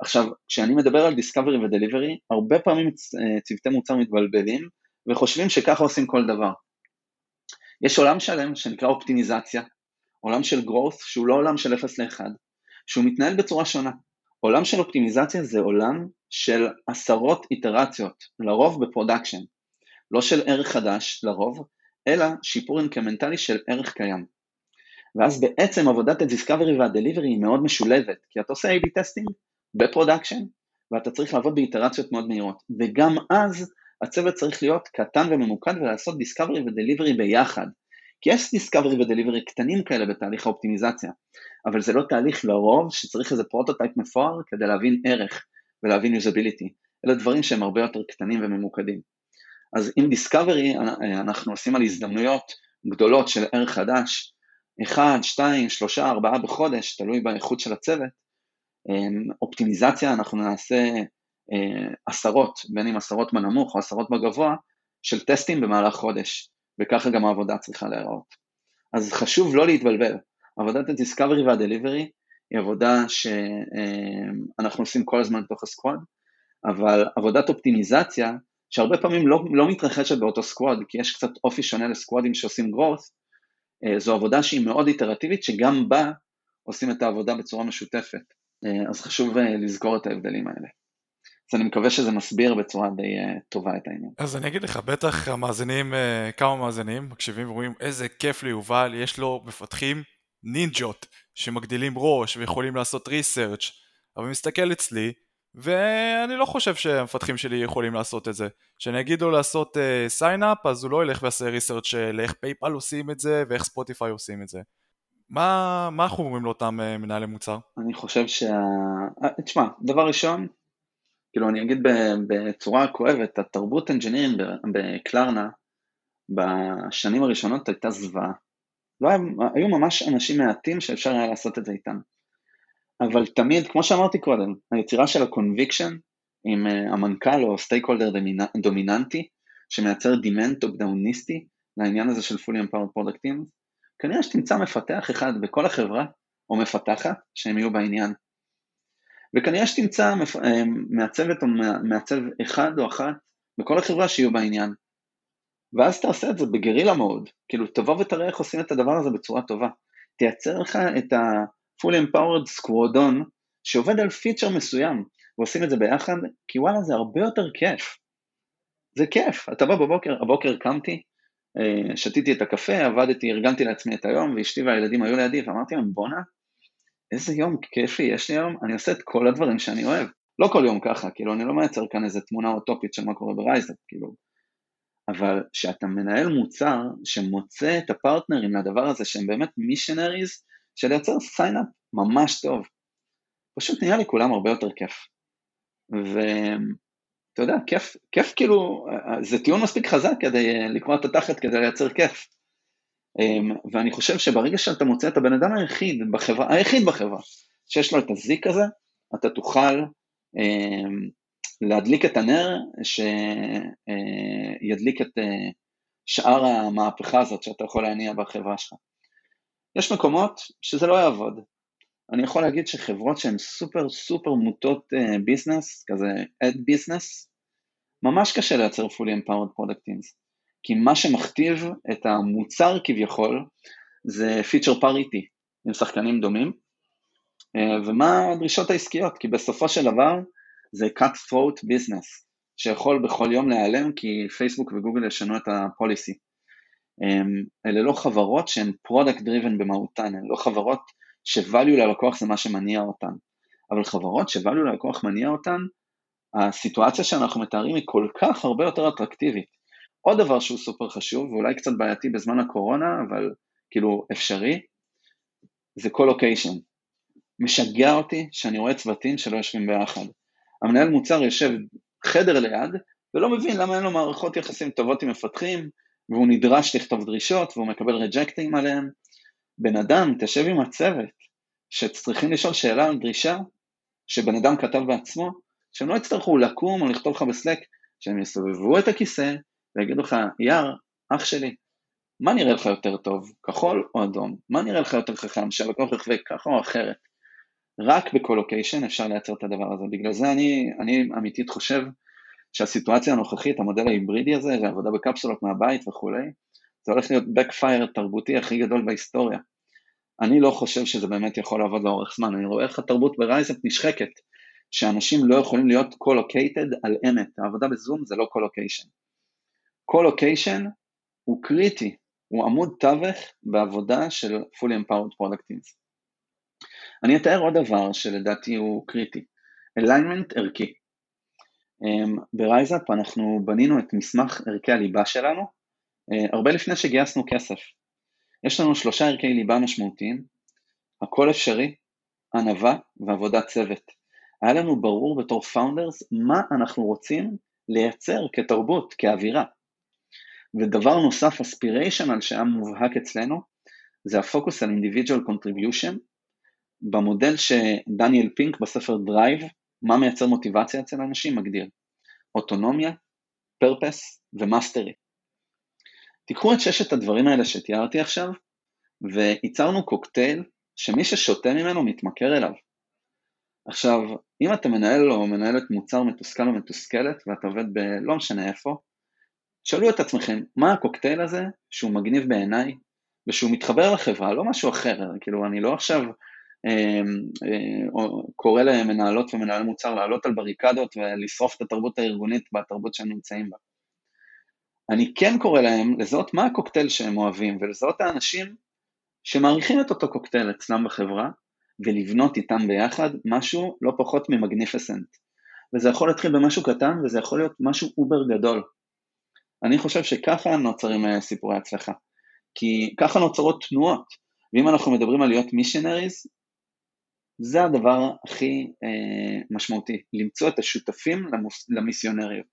עכשיו, כשאני מדבר על Discovery ו-Delivery, הרבה פעמים אה, צוותי מוצר מתבלבלים וחושבים שככה עושים כל דבר. יש עולם שלם שנקרא אופטימיזציה, עולם של growth שהוא לא עולם של 0 ל-1, שהוא מתנהל בצורה שונה. עולם של אופטימיזציה זה עולם של עשרות איטרציות, לרוב ב production, לא של ערך חדש לרוב, אלא שיפור אינקרמנטלי של ערך קיים. ואז בעצם עבודת ה discovery וה delivery היא מאוד משולבת, כי אתה עושה A-B testing ב production, ואתה צריך לעבוד באיטרציות מאוד מהירות, וגם אז הצוות צריך להיות קטן וממוקד ולעשות discovery ו delivery ביחד, כי יש discovery ו delivery קטנים כאלה בתהליך האופטימיזציה, אבל זה לא תהליך לרוב שצריך איזה prototype מפואר כדי להבין ערך ולהבין usability, אלה דברים שהם הרבה יותר קטנים וממוקדים. אז עם discovery אנחנו עושים על הזדמנויות גדולות של ערך חדש, אחד, שתיים, שלושה, ארבעה בחודש, תלוי באיכות של הצוות. אמ, אופטימיזציה אנחנו נעשה אה, עשרות, בין אם עשרות בנמוך או עשרות בגבוה, של טסטים במהלך חודש, וככה גם העבודה צריכה להיראות. אז חשוב לא להתבלבל, עבודת הדיסקאברי והדליברי היא עבודה שאנחנו עושים כל הזמן בתוך הסקוואד, אבל עבודת אופטימיזציה, שהרבה פעמים לא, לא מתרחשת באותו סקוואד, כי יש קצת אופי שונה לסקוואדים שעושים growth, אה, זו עבודה שהיא מאוד איטרטיבית, שגם בה עושים את העבודה בצורה משותפת. אה, אז חשוב אה, לזכור את ההבדלים האלה. אז אני מקווה שזה מסביר בצורה די אה, טובה את העניין. אז אני אגיד לך, בטח המאזינים, אה, כמה מאזינים מקשיבים ורואים איזה כיף ליובל, יש לו מפתחים נינג'ות שמגדילים ראש ויכולים לעשות research אבל מסתכל אצלי ואני לא חושב שהמפתחים שלי יכולים לעשות את זה. כשאני אגיד לו לעשות sign up אה, אז הוא לא ילך ויעשה research של איך פייפל עושים את זה ואיך ספוטיפיי עושים את זה. מה, מה אנחנו אומרים לאותם אה, מנהלי מוצר? אני חושב שה... תשמע, דבר ראשון, כאילו אני אגיד בצורה כואבת, התרבות engineering בקלרנה בשנים הראשונות הייתה זוועה. לא היה, היו ממש אנשים מעטים שאפשר היה לעשות את זה איתם. אבל תמיד, כמו שאמרתי קודם, היצירה של ה conviction עם אה, המנכ"ל או stakeholder דומיננטי, שמייצר demand top דאוניסטי לעניין הזה של fully empowered product teams, כנראה שתמצא מפתח אחד בכל החברה, או מפתחת, שהם יהיו בעניין. וכנראה שתמצא אה, מעצבת או מעצב אחד או אחת בכל החברה שיהיו בעניין. ואז תעשה את זה בגרילה מאוד, כאילו תבוא ותראה איך עושים את הדבר הזה בצורה טובה. תייצר לך את ה-full empowered squadron שעובד על פיצ'ר מסוים, ועושים את זה ביחד, כי וואלה זה הרבה יותר כיף. זה כיף, אתה בא בבוקר, הבוקר קמתי, אה, שתיתי את הקפה, עבדתי, ארגנתי לעצמי את היום, ואשתי והילדים היו לידי, ואמרתי להם בואנה, איזה יום כיפי יש לי היום, אני עושה את כל הדברים שאני אוהב. לא כל יום ככה, כאילו, אני לא מייצר כאן איזה תמונה אוטופית של מה קורה ברייזאפ, כאילו. אבל כשאתה מנהל מוצר שמוצא את הפרטנרים לדבר הזה שהם באמת missionaries, של לייצר sign up ממש טוב. פשוט נהיה לכולם הרבה יותר כיף. ואתה יודע, כיף, כיף כאילו, זה טיעון מספיק חזק כדי לקרוא את התחת כדי לייצר כיף. אמ, ואני חושב שברגע שאתה מוצא את הבן אדם היחיד בחברה, היחיד בחברה, שיש לו את הזיק הזה, אתה תוכל אמ, להדליק את הנר שידליק את אה, שאר המהפכה הזאת שאתה יכול להניע בחברה שלך. יש מקומות שזה לא יעבוד, אני יכול להגיד שחברות שהן סופר סופר מוטות ביזנס, כזה אד ביזנס, ממש קשה לייצר fully empowered product כי מה שמכתיב את המוצר כביכול זה feature parity עם שחקנים דומים, ומה הדרישות העסקיות, כי בסופו של דבר זה cut throat business, שיכול בכל יום להיעלם כי פייסבוק וגוגל ישנו את הפוליסי. אלה לא חברות שהן product driven במהותן, הן לא חברות ש-value ללקוח זה מה שמניע אותן, אבל חברות ש-value ללקוח מניע אותן, הסיטואציה שאנחנו מתארים היא כל כך הרבה יותר אטרקטיבית. עוד דבר שהוא סופר חשוב, ואולי קצת בעייתי בזמן הקורונה, אבל כאילו אפשרי, זה colocation. משגע אותי שאני רואה צוותים שלא יושבים ביחד. המנהל מוצר יושב חדר ליד, ולא מבין למה אין לו מערכות יחסים טובות עם מפתחים, והוא נדרש לכתוב דרישות, והוא מקבל רג'קטים עליהם. בן אדם, תשב עם הצוות, שצריכים לשאול שאלה על דרישה, שבן אדם כתב בעצמו, שהם לא יצטרכו לקום או לכתוב לך בסלק, שהם יסובבו את הכיסא ויגידו לך, יאר, אח שלי, מה נראה לך יותר טוב, כחול או אדום? מה נראה לך יותר חכם, שהלקוח יחווה ככה או אחרת? רק בקולוקיישן אפשר לייצר את הדבר הזה. בגלל זה אני, אני אמיתית חושב שהסיטואציה הנוכחית, המודל ההיברידי הזה, ועבודה בקפסולות מהבית וכולי, זה הולך להיות backfire תרבותי הכי גדול בהיסטוריה. אני לא חושב שזה באמת יכול לעבוד לאורך זמן, אני רואה איך התרבות ברייזאפ נשחקת, שאנשים לא יכולים להיות colocated על אמת, העבודה בזום זה לא colocation. colocation הוא קריטי, הוא עמוד תווך בעבודה של fully empowered product teams. אני אתאר עוד דבר שלדעתי הוא קריטי, alignment ערכי. אמ, ברייזאפ אנחנו בנינו את מסמך ערכי הליבה שלנו אה, הרבה לפני שגייסנו כסף. יש לנו שלושה ערכי ליבה משמעותיים, הכל אפשרי, ענווה ועבודת צוות. היה לנו ברור בתור founders מה אנחנו רוצים לייצר כתרבות, כאווירה. ודבר נוסף, aspirational שהיה מובהק אצלנו, זה הפוקוס על individual contribution, במודל שדניאל פינק בספר Drive, מה מייצר מוטיבציה אצל אנשים, מגדיר. אוטונומיה, purpose ו mastery. תיקחו את ששת הדברים האלה שתיארתי עכשיו, וייצרנו קוקטייל שמי ששותה ממנו מתמכר אליו. עכשיו, אם אתה מנהל או מנהלת מוצר מתוסכל או מתוסכלת ואתה עובד בלא משנה איפה, תשאלו את עצמכם, מה הקוקטייל הזה שהוא מגניב בעיניי ושהוא מתחבר לחברה, לא משהו אחר, כאילו אני לא עכשיו אה, אה, קורא למנהלות ומנהלי מוצר לעלות על בריקדות ולשרוף את התרבות הארגונית בתרבות שהם נמצאים בה. אני כן קורא להם לזהות מה הקוקטייל שהם אוהבים ולזהות האנשים שמעריכים את אותו קוקטייל אצלם בחברה ולבנות איתם ביחד משהו לא פחות מ magnificent. וזה יכול להתחיל במשהו קטן וזה יכול להיות משהו over גדול. אני חושב שככה נוצרים אה, סיפורי הצלחה. כי ככה נוצרות תנועות. ואם אנחנו מדברים על להיות מישנריז, זה הדבר הכי אה, משמעותי, למצוא את השותפים למוס, למיסיונריות.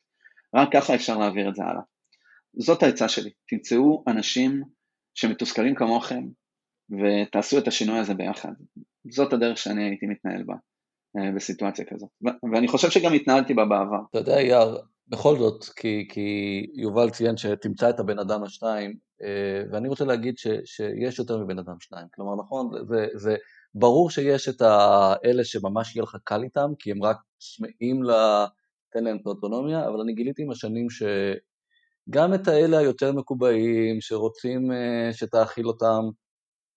רק ככה אפשר להעביר את זה הלאה. זאת העצה שלי, תמצאו אנשים שמתוסכלים כמוכם ותעשו את השינוי הזה ביחד. זאת הדרך שאני הייתי מתנהל בה אה, בסיטואציה כזאת, ואני חושב שגם התנהלתי בה בעבר. אתה יודע, יאר, בכל זאת, כי, כי יובל ציין שתמצא את הבן אדם השניים, אה, ואני רוצה להגיד ש, שיש יותר מבן אדם שניים. כלומר, נכון, זה, זה ברור שיש את האלה שממש יהיה לך קל איתם, כי הם רק צמאים ל... תן להם את האוטונומיה, אבל אני גיליתי עם השנים שגם את האלה היותר מקובעים, שרוצים uh, שתאכיל אותם,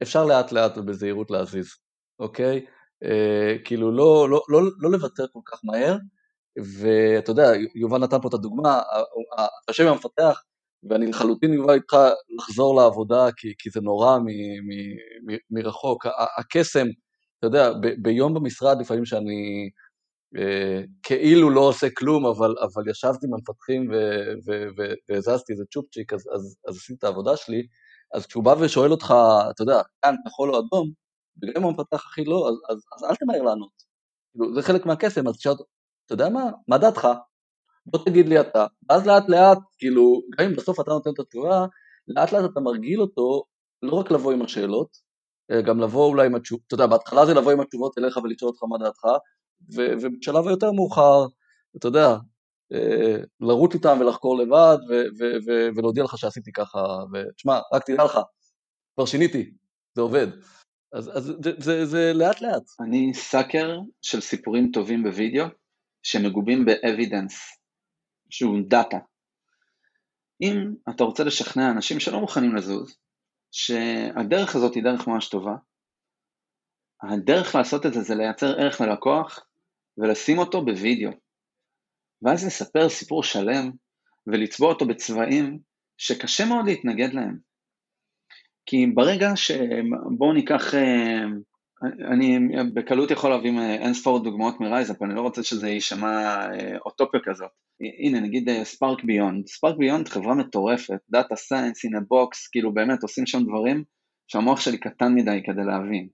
אפשר לאט לאט ובזהירות להזיז, אוקיי? Uh, כאילו לא, לא, לא, לא לוותר כל כך מהר, ואתה יודע, יובל נתן פה את הדוגמה, אתה יושב עם המפתח, ואני לחלוטין יובל איתך לחזור לעבודה, כי, כי זה נורא מ, מ, מ, מרחוק. הקסם, אתה יודע, ב, ביום במשרד לפעמים שאני אה, כאילו לא עושה כלום, אבל, אבל ישבתי עם המפתחים והזזתי איזה צ'ופצ'יק, אז, אז, אז עשיתי את העבודה שלי, אז כשהוא בא ושואל אותך, אתה יודע, כאן כחול או אדום, בגלל המפתח הכי לא, אז, אז, אז אל תמהר לענות. כאילו, זה חלק מהקסם, אז תשאל אותו, אתה יודע מה, מה דעתך? בוא תגיד לי אתה. ואז לאט לאט, כאילו, גם אם בסוף אתה נותן את התשובה, לאט לאט אתה מרגיל אותו לא רק לבוא עם השאלות, גם לבוא אולי עם התשובות, אתה יודע, בהתחלה זה לבוא עם התשובות אליך ולשאול אותך מה דעתך, ובשלב היותר מאוחר, אתה יודע, אה, לרוץ איתם ולחקור לבד ולהודיע לך שעשיתי ככה, ותשמע, רק תדע לך, כבר שיניתי, זה עובד. אז, אז זה, זה, זה לאט לאט. אני sucker של סיפורים טובים בווידאו, שמגובים ב evidence, שהוא דאטה. אם אתה רוצה לשכנע אנשים שלא מוכנים לזוז, שהדרך הזאת היא דרך ממש טובה, הדרך לעשות את זה זה לייצר ערך ללקוח ולשים אותו בווידאו. ואז לספר סיפור שלם ולצבוע אותו בצבעים שקשה מאוד להתנגד להם. כי ברגע ש... בואו ניקח, אה, אני בקלות יכול להביא אין ספור דוגמאות מ RiseUp, אני לא רוצה שזה יישמע אה, אוטופיה כזאת. הנה נגיד SparkBeyond, SparkBeyond חברה מטורפת, data science in a box, כאילו באמת עושים שם דברים שהמוח שלי קטן מדי כדי להבין.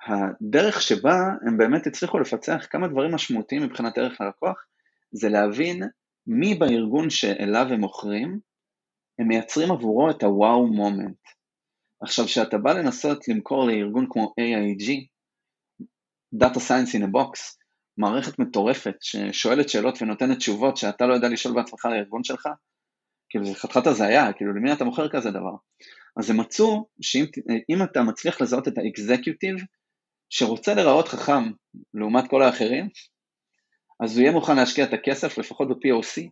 והדרך שבה הם באמת הצליחו לפצח כמה דברים משמעותיים מבחינת ערך ללקוח, זה להבין מי בארגון שאליו הם מוכרים, הם מייצרים עבורו את הוואו מומנט. עכשיו, כשאתה בא לנסות למכור לארגון כמו AIG, Data Science in a Box, מערכת מטורפת ששואלת שאלות ונותנת תשובות שאתה לא יודע לשאול בעצמך לארגון שלך, כאילו זה חתיכת הזיה, כאילו למי אתה מוכר כזה דבר? אז הם מצאו שאם אתה מצליח לזהות את האקזקיוטיב שרוצה להיראות חכם לעומת כל האחרים, אז הוא יהיה מוכן להשקיע את הכסף לפחות ב-POC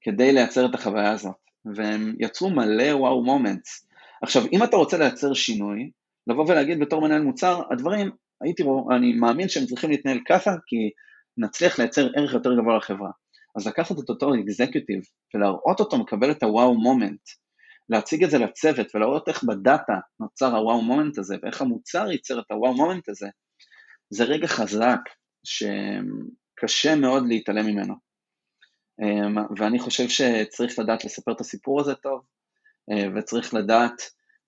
כדי לייצר את החוויה הזאת, והם יצרו מלא wow moments. עכשיו, אם אתה רוצה לייצר שינוי, לבוא ולהגיד בתור מנהל מוצר, הדברים, הייתי, אני מאמין שהם צריכים להתנהל ככה, כי נצליח לייצר ערך יותר גבוה לחברה. אז לקחת את אותו executive ולהראות אותו מקבל את ה wow moment, להציג את זה לצוות ולראות איך בדאטה נוצר ה wow moment הזה ואיך המוצר ייצר את ה wow moment הזה, זה רגע חזק שקשה מאוד להתעלם ממנו. אמ, ואני חושב שצריך לדעת לספר את הסיפור הזה טוב, וצריך לדעת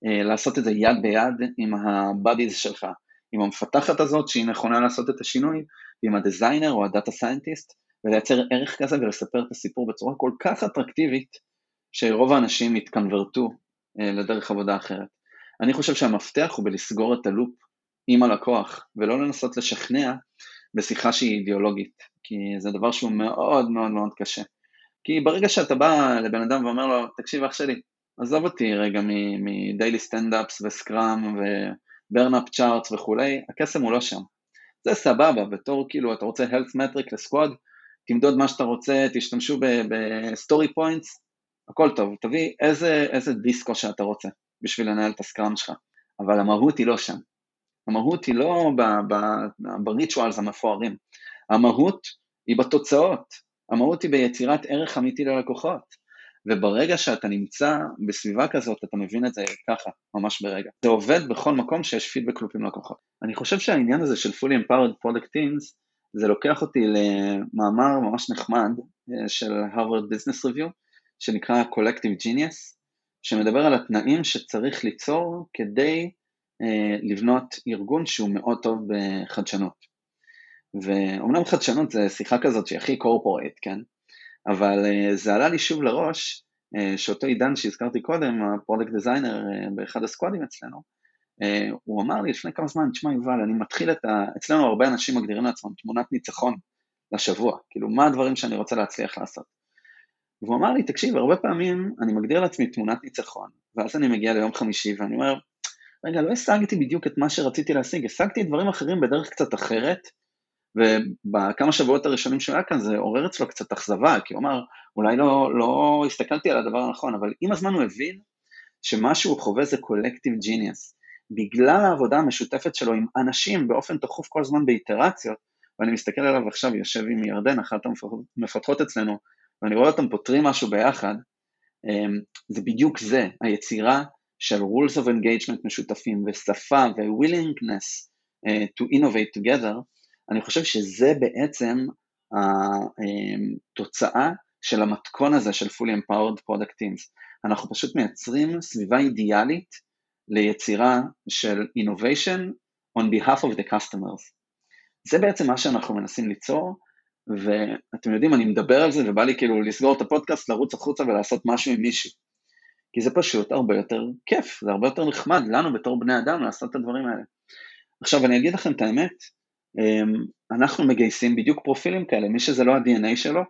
אה, לעשות את זה יד ביד עם ה buddies שלך, עם המפתחת הזאת שהיא נכונה לעשות את השינוי, ועם ה designer או ה data scientist, ולייצר ערך כזה ולספר את הסיפור בצורה כל כך אטרקטיבית, שרוב האנשים יתקנברטו אה, לדרך עבודה אחרת. אני חושב שהמפתח הוא בלסגור את ה loop עם הלקוח, ולא לנסות לשכנע בשיחה שהיא אידיאולוגית, כי זה דבר שהוא מאוד מאוד מאוד קשה. כי ברגע שאתה בא לבן אדם ואומר לו, תקשיב אח שלי, עזוב אותי רגע מ daily standups ו scrum ו burnup charts וכולי, הקסם הוא לא שם. זה סבבה, בתור כאילו אתה רוצה health metric ל squad, תמדוד מה שאתה רוצה, תשתמשו ב story points, הכל טוב, תביא איזה, איזה דיסקו שאתה רוצה בשביל לנהל את ה scrum שלך, אבל המהות היא לא שם. המהות היא לא ב rituals המפוארים, המהות היא בתוצאות, המהות היא ביצירת ערך אמיתי ללקוחות. וברגע שאתה נמצא בסביבה כזאת, אתה מבין את זה ככה, ממש ברגע. זה עובד בכל מקום שיש פידבק לופים ללקוחות. אני חושב שהעניין הזה של fully empowered product teams, זה לוקח אותי למאמר ממש נחמד אה, של Harvard Business Review, שנקרא Collective Genius, שמדבר על התנאים שצריך ליצור כדי אה, לבנות ארגון שהוא מאוד טוב בחדשנות. ואומנם חדשנות זה שיחה כזאת שהיא הכי corporate, כן? אבל אה, זה עלה לי שוב לראש, אה, שאותו עידן שהזכרתי קודם, ה product designer אה, באחד הסקואדים אצלנו, הוא אמר לי לפני כמה זמן, תשמע יובל, אני מתחיל את ה... אצלנו הרבה אנשים מגדירים לעצמם תמונת ניצחון לשבוע, כאילו מה הדברים שאני רוצה להצליח לעשות. והוא אמר לי, תקשיב, הרבה פעמים אני מגדיר לעצמי תמונת ניצחון, ואז אני מגיע ליום חמישי ואני אומר, רגע, לא השגתי בדיוק את מה שרציתי להשיג, השגתי דברים אחרים בדרך קצת אחרת, ובכמה שבועות הראשונים שהוא היה כאן זה עורר אצלו קצת אכזבה, כי הוא אמר, אולי לא, לא הסתכלתי על הדבר הנכון, אבל עם הזמן הוא הבין שמה שהוא חווה זה קולקטיב ג'יניוס. בגלל העבודה המשותפת שלו עם אנשים באופן תכוף כל הזמן באיטרציות, ואני מסתכל עליו עכשיו, יושב עם ירדן, אחת המפתחות אצלנו, ואני רואה אותם פותרים משהו ביחד, אמ, זה בדיוק זה, היצירה של rules of engagement משותפים ושפה ו-willingness uh, to innovate together, אני חושב שזה בעצם התוצאה של המתכון הזה של fully empowered product teams. אנחנו פשוט מייצרים סביבה אידיאלית ליצירה של innovation on behalf of the customers. זה בעצם מה שאנחנו מנסים ליצור, ואתם יודעים, אני מדבר על זה ובא לי כאילו לסגור את הפודקאסט, לרוץ החוצה ולעשות משהו עם מישהו. כי זה פשוט הרבה יותר כיף, זה הרבה יותר נחמד לנו בתור בני אדם לעשות את הדברים האלה. עכשיו אני אגיד לכם את האמת, אמ, אנחנו מגייסים בדיוק פרופילים כאלה, מי שזה לא ה-DNA שלו,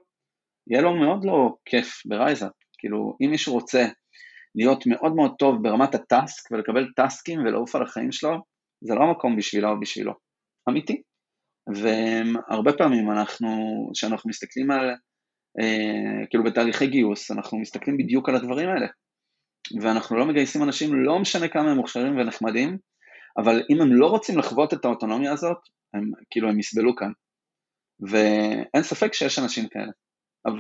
יהיה לו מאוד לא כיף ב RiseUp, כאילו אם מישהו רוצה להיות מאוד מאוד טוב ברמת ה task ולקבל טאסקים ולעוף על החיים שלו, זה לא המקום בשבילה או בשבילו, אמיתי. והרבה פעמים אנחנו, כשאנחנו מסתכלים על, אה, כאילו בתהליכי גיוס, אנחנו מסתכלים בדיוק על הדברים האלה. ואנחנו לא מגייסים אנשים, לא משנה כמה הם מוכשרים ונחמדים, אבל אם הם לא רוצים לחוות את האוטונומיה הזאת, הם כאילו הם יסבלו כאן. ואין ספק שיש אנשים כאלה.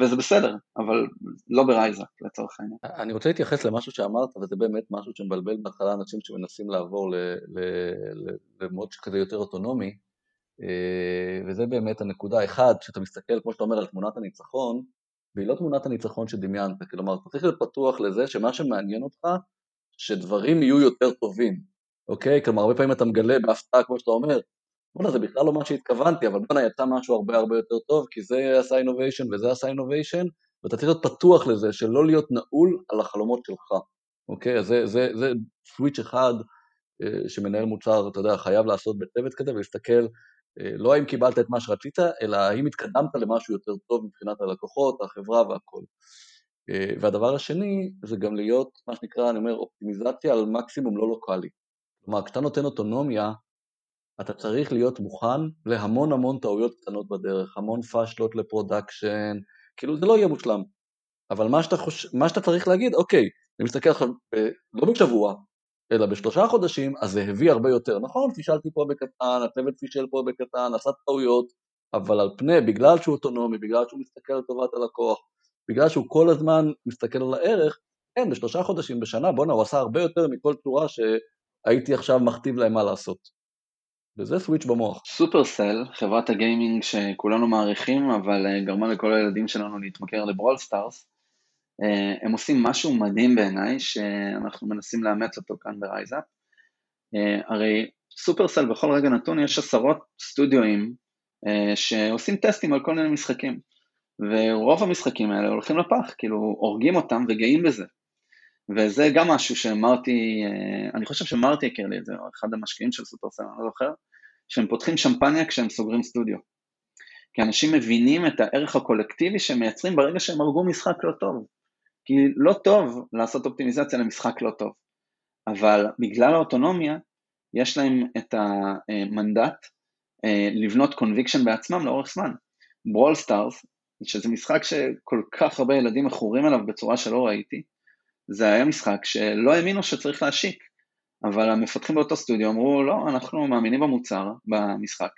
וזה בסדר, אבל לא ברייזה לצורך העניין. אני רוצה להתייחס למשהו שאמרת, וזה באמת משהו שמבלבל בהתחלה אנשים שמנסים לעבור למוד כזה יותר אוטונומי, אה, וזה באמת הנקודה. אחד, כשאתה מסתכל, כמו שאתה אומר, על תמונת הניצחון, והיא לא תמונת הניצחון שדמיינת, כלומר, אתה צריך להיות פתוח לזה שמה שמעניין אותך, שדברים יהיו יותר טובים, אוקיי? כלומר, הרבה פעמים אתה מגלה בהפתעה, כמו שאתה אומר, בואנה זה בכלל לא מה שהתכוונתי, אבל בואנה יצא משהו הרבה הרבה יותר טוב, כי זה עשה אינוביישן וזה עשה אינוביישן, ואתה צריך להיות פתוח לזה, שלא להיות נעול על החלומות שלך, אוקיי? זה, זה, זה סוויץ' אחד אה, שמנהל מוצר, אתה יודע, חייב לעשות בצוות כזה ולהסתכל אה, לא האם קיבלת את מה שרצית, אלא האם התקדמת למשהו יותר טוב מבחינת הלקוחות, החברה והכל. אה, והדבר השני זה גם להיות, מה שנקרא, אני אומר, אופטימיזציה על מקסימום לא לוקאלי. כלומר, כשאתה נותן אוטונומיה, אתה צריך להיות מוכן להמון המון טעויות קטנות בדרך, המון פאשלות ל production, כאילו זה לא יהיה מושלם. אבל מה שאתה, חוש... מה שאתה צריך להגיד, אוקיי, אני מסתכל עכשיו, ב... לא בשבוע, אלא בשלושה חודשים, אז זה הביא הרבה יותר. נכון, פישלתי פה בקטן, הצוות פישל פה בקטן, עשה טעויות, אבל על פני, בגלל שהוא אוטונומי, בגלל שהוא מסתכל על טובת הלקוח, בגלל שהוא כל הזמן מסתכל על הערך, כן, בשלושה חודשים, בשנה, בואנה, הוא עשה הרבה יותר מכל צורה שהייתי עכשיו מכתיב להם מה לעשות. וזה switch במוח. Supercell, חברת הגיימינג שכולנו מעריכים, אבל אה, גרמה לכל הילדים שלנו להתמכר ל Brawl Stars, אה, הם עושים משהו מדהים בעיניי, שאנחנו מנסים לאמץ אותו כאן ב RiseUp. אה, הרי סופרסל בכל רגע נתון יש עשרות סטודיואים שעושים טסטים על כל מיני משחקים, ורוב המשחקים האלה הולכים לפח, כאילו הורגים אותם וגאים בזה. וזה גם משהו שמרטי, אני חושב שמרטי הכיר לי את זה, או אחד המשקיעים של סופרסל, אני לא זוכר, שהם פותחים שמפניה כשהם סוגרים סטודיו. כי אנשים מבינים את הערך הקולקטיבי שהם מייצרים ברגע שהם הרגו משחק לא טוב. כי לא טוב לעשות אופטימיזציה למשחק לא טוב, אבל בגלל האוטונומיה, יש להם את המנדט אה, לבנות conviction בעצמם לאורך זמן. Brawl Stars, שזה משחק שכל כך הרבה ילדים מכורים אליו בצורה שלא ראיתי, זה היה משחק שלא האמינו שצריך להשיק, אבל המפתחים באותו סטודיו אמרו, לא, אנחנו מאמינים במוצר, במשחק,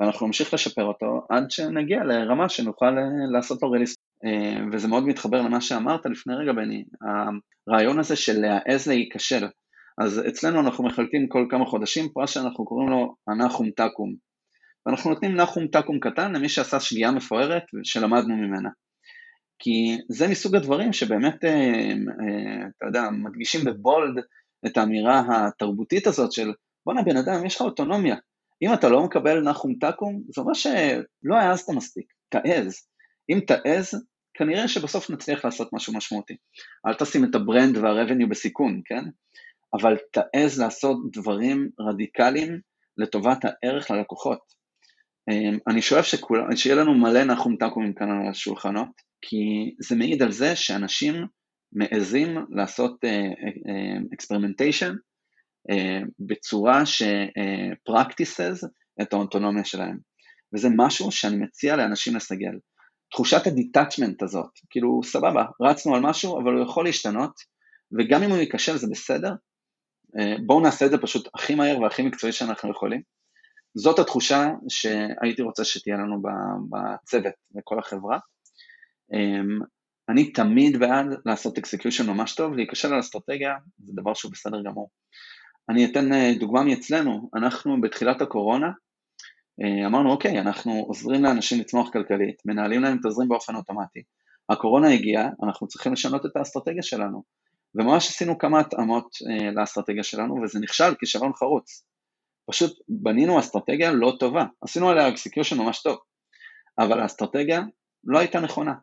ואנחנו נמשיך לשפר אותו עד שנגיע לרמה שנוכל אה, לעשות לו release. אה, וזה מאוד מתחבר למה שאמרת לפני רגע, בני, הרעיון הזה של להעז להיכשל. אז אצלנו אנחנו מחלקים כל כמה חודשים פרס שאנחנו קוראים לו הנחום תקום. ואנחנו נותנים נחום תקום קטן למי שעשה שגיאה מפוארת שלמדנו ממנה. כי זה מסוג הדברים שבאמת, אה, אה, אתה יודע, מדגישים בבולד את האמירה התרבותית הזאת של בואנה בן אדם, יש לך אוטונומיה. אם אתה לא מקבל נחום תקום, זה אומר שלא העזת מספיק, תעז. אם תעז, כנראה שבסוף נצליח לעשות משהו משמעותי. אל תשים את ה brand וה revenue בסיכון, כן? אבל תעז לעשות דברים רדיקליים לטובת הערך ללקוחות. אמ, אני שואף שכל, שיהיה לנו מלא נחום תקומים כאן על השולחנות, כי זה מעיד על זה שאנשים מעזים לעשות experimentation אה, אה, אה, בצורה ש-practices את האוטונומיה שלהם. וזה משהו שאני מציע לאנשים לסגל. תחושת ה detachment הזאת, כאילו סבבה, רצנו על משהו, אבל הוא יכול להשתנות, וגם אם הוא ייכשל זה בסדר, אה, בואו נעשה את זה פשוט הכי מהר והכי מקצועי שאנחנו יכולים. זאת התחושה שהייתי רוצה שתהיה לנו בצוות, בכל החברה. אמ, אני תמיד בעד לעשות execution ממש טוב, להיכשל על אסטרטגיה זה דבר שהוא בסדר גמור. אני אתן אה, דוגמה מאצלנו, אנחנו בתחילת הקורונה אה, אמרנו אוקיי, אנחנו עוזרים לאנשים לצמוח כלכלית, מנהלים להם תזרים באופן אוטומטי. הקורונה הגיעה, אנחנו צריכים לשנות את האסטרטגיה שלנו. וממש עשינו כמה התאמות אה, לאסטרטגיה שלנו, וזה נכשל כישלון חרוץ. פשוט בנינו אסטרטגיה לא טובה, עשינו עליה execution ממש טוב, אבל האסטרטגיה לא הייתה נכונה.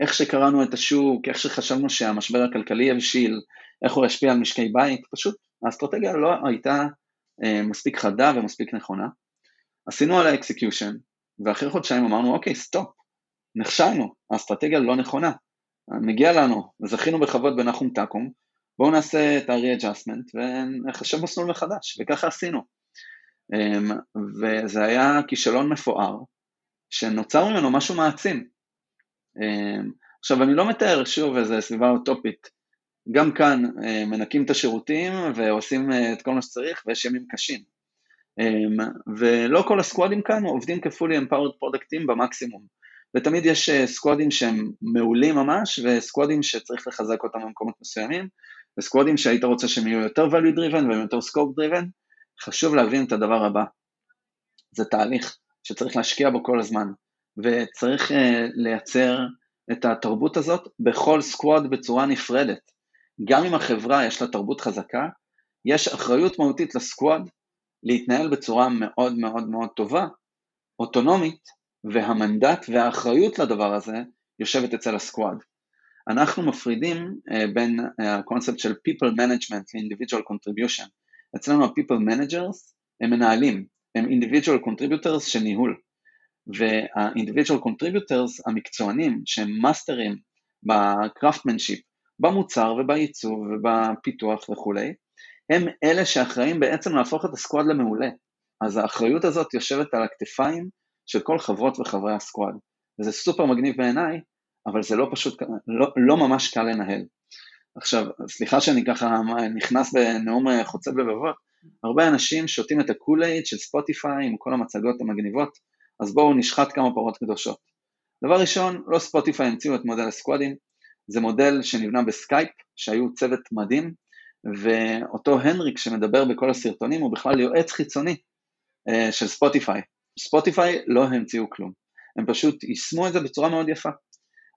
איך שקראנו את השוק, איך שחשבנו שהמשבר הכלכלי יבשיל, איך הוא ישפיע על משקי בית, פשוט האסטרטגיה לא הייתה אה, מספיק חדה ומספיק נכונה. עשינו על האקסקיושן, ואחרי חודשיים אמרנו, אוקיי, stop, נכשלנו, האסטרטגיה לא נכונה, מגיע לנו, זכינו בכבוד בנחום תקום, בואו נעשה את ה-re-adjustment ונחשב מסלול מחדש, וככה עשינו. אמ, וזה היה כישלון מפואר, שנוצר ממנו משהו מעצים. אמ, עכשיו, אני לא מתאר, שוב, איזו סביבה אוטופית. גם כאן אה, מנקים את השירותים ועושים אה, את כל מה שצריך, ויש ימים קשים. אמ, ולא כל הסקואדים כאן עובדים כ-fully empowered פרודקטים במקסימום. ותמיד יש סקואדים שהם מעולים ממש, וסקואדים שצריך לחזק אותם במקומות מסוימים, וסקואדים שהיית רוצה שהם יהיו יותר value driven והם יותר scope driven, חשוב להבין את הדבר הבא, זה תהליך שצריך להשקיע בו כל הזמן, וצריך uh, לייצר את התרבות הזאת בכל סקוואד בצורה נפרדת. גם אם החברה יש לה תרבות חזקה, יש אחריות מהותית לסקוואד להתנהל בצורה מאוד מאוד מאוד טובה, אוטונומית, והמנדט והאחריות לדבר הזה יושבת אצל הסקוואד. אנחנו מפרידים uh, בין אה, הקונספט של people management ל-individual contribution. אצלנו ה-people managers הם מנהלים, הם individual contributors של ניהול. וה-individual contributors המקצוענים שהם מאסטרים ב craftsmanship, במוצר ובעיצוב ובפיתוח וכולי, הם אלה שאחראים בעצם להפוך את ה squad למעולה. אז האחריות הזאת יושבת על הכתפיים של כל חברות וחברי ה squad. וזה סופר מגניב בעיניי, אבל זה לא פשוט, לא, לא ממש קל לנהל. עכשיו, סליחה שאני ככה נכנס בנאום חוצב לבבות, הרבה אנשים שותים את ה Kool-Aid של ספוטיפיי עם כל המצגות המגניבות, אז בואו נשחט כמה פרות קדושות. דבר ראשון, לא ספוטיפיי המציאו את מודל הסקואדים, זה מודל שנבנה בסקייפ, שהיו צוות מדהים, ואותו הנריק שמדבר בכל הסרטונים הוא בכלל יועץ חיצוני אה, של ספוטיפיי. ספוטיפיי לא המציאו כלום, הם פשוט יישמו את זה בצורה מאוד יפה.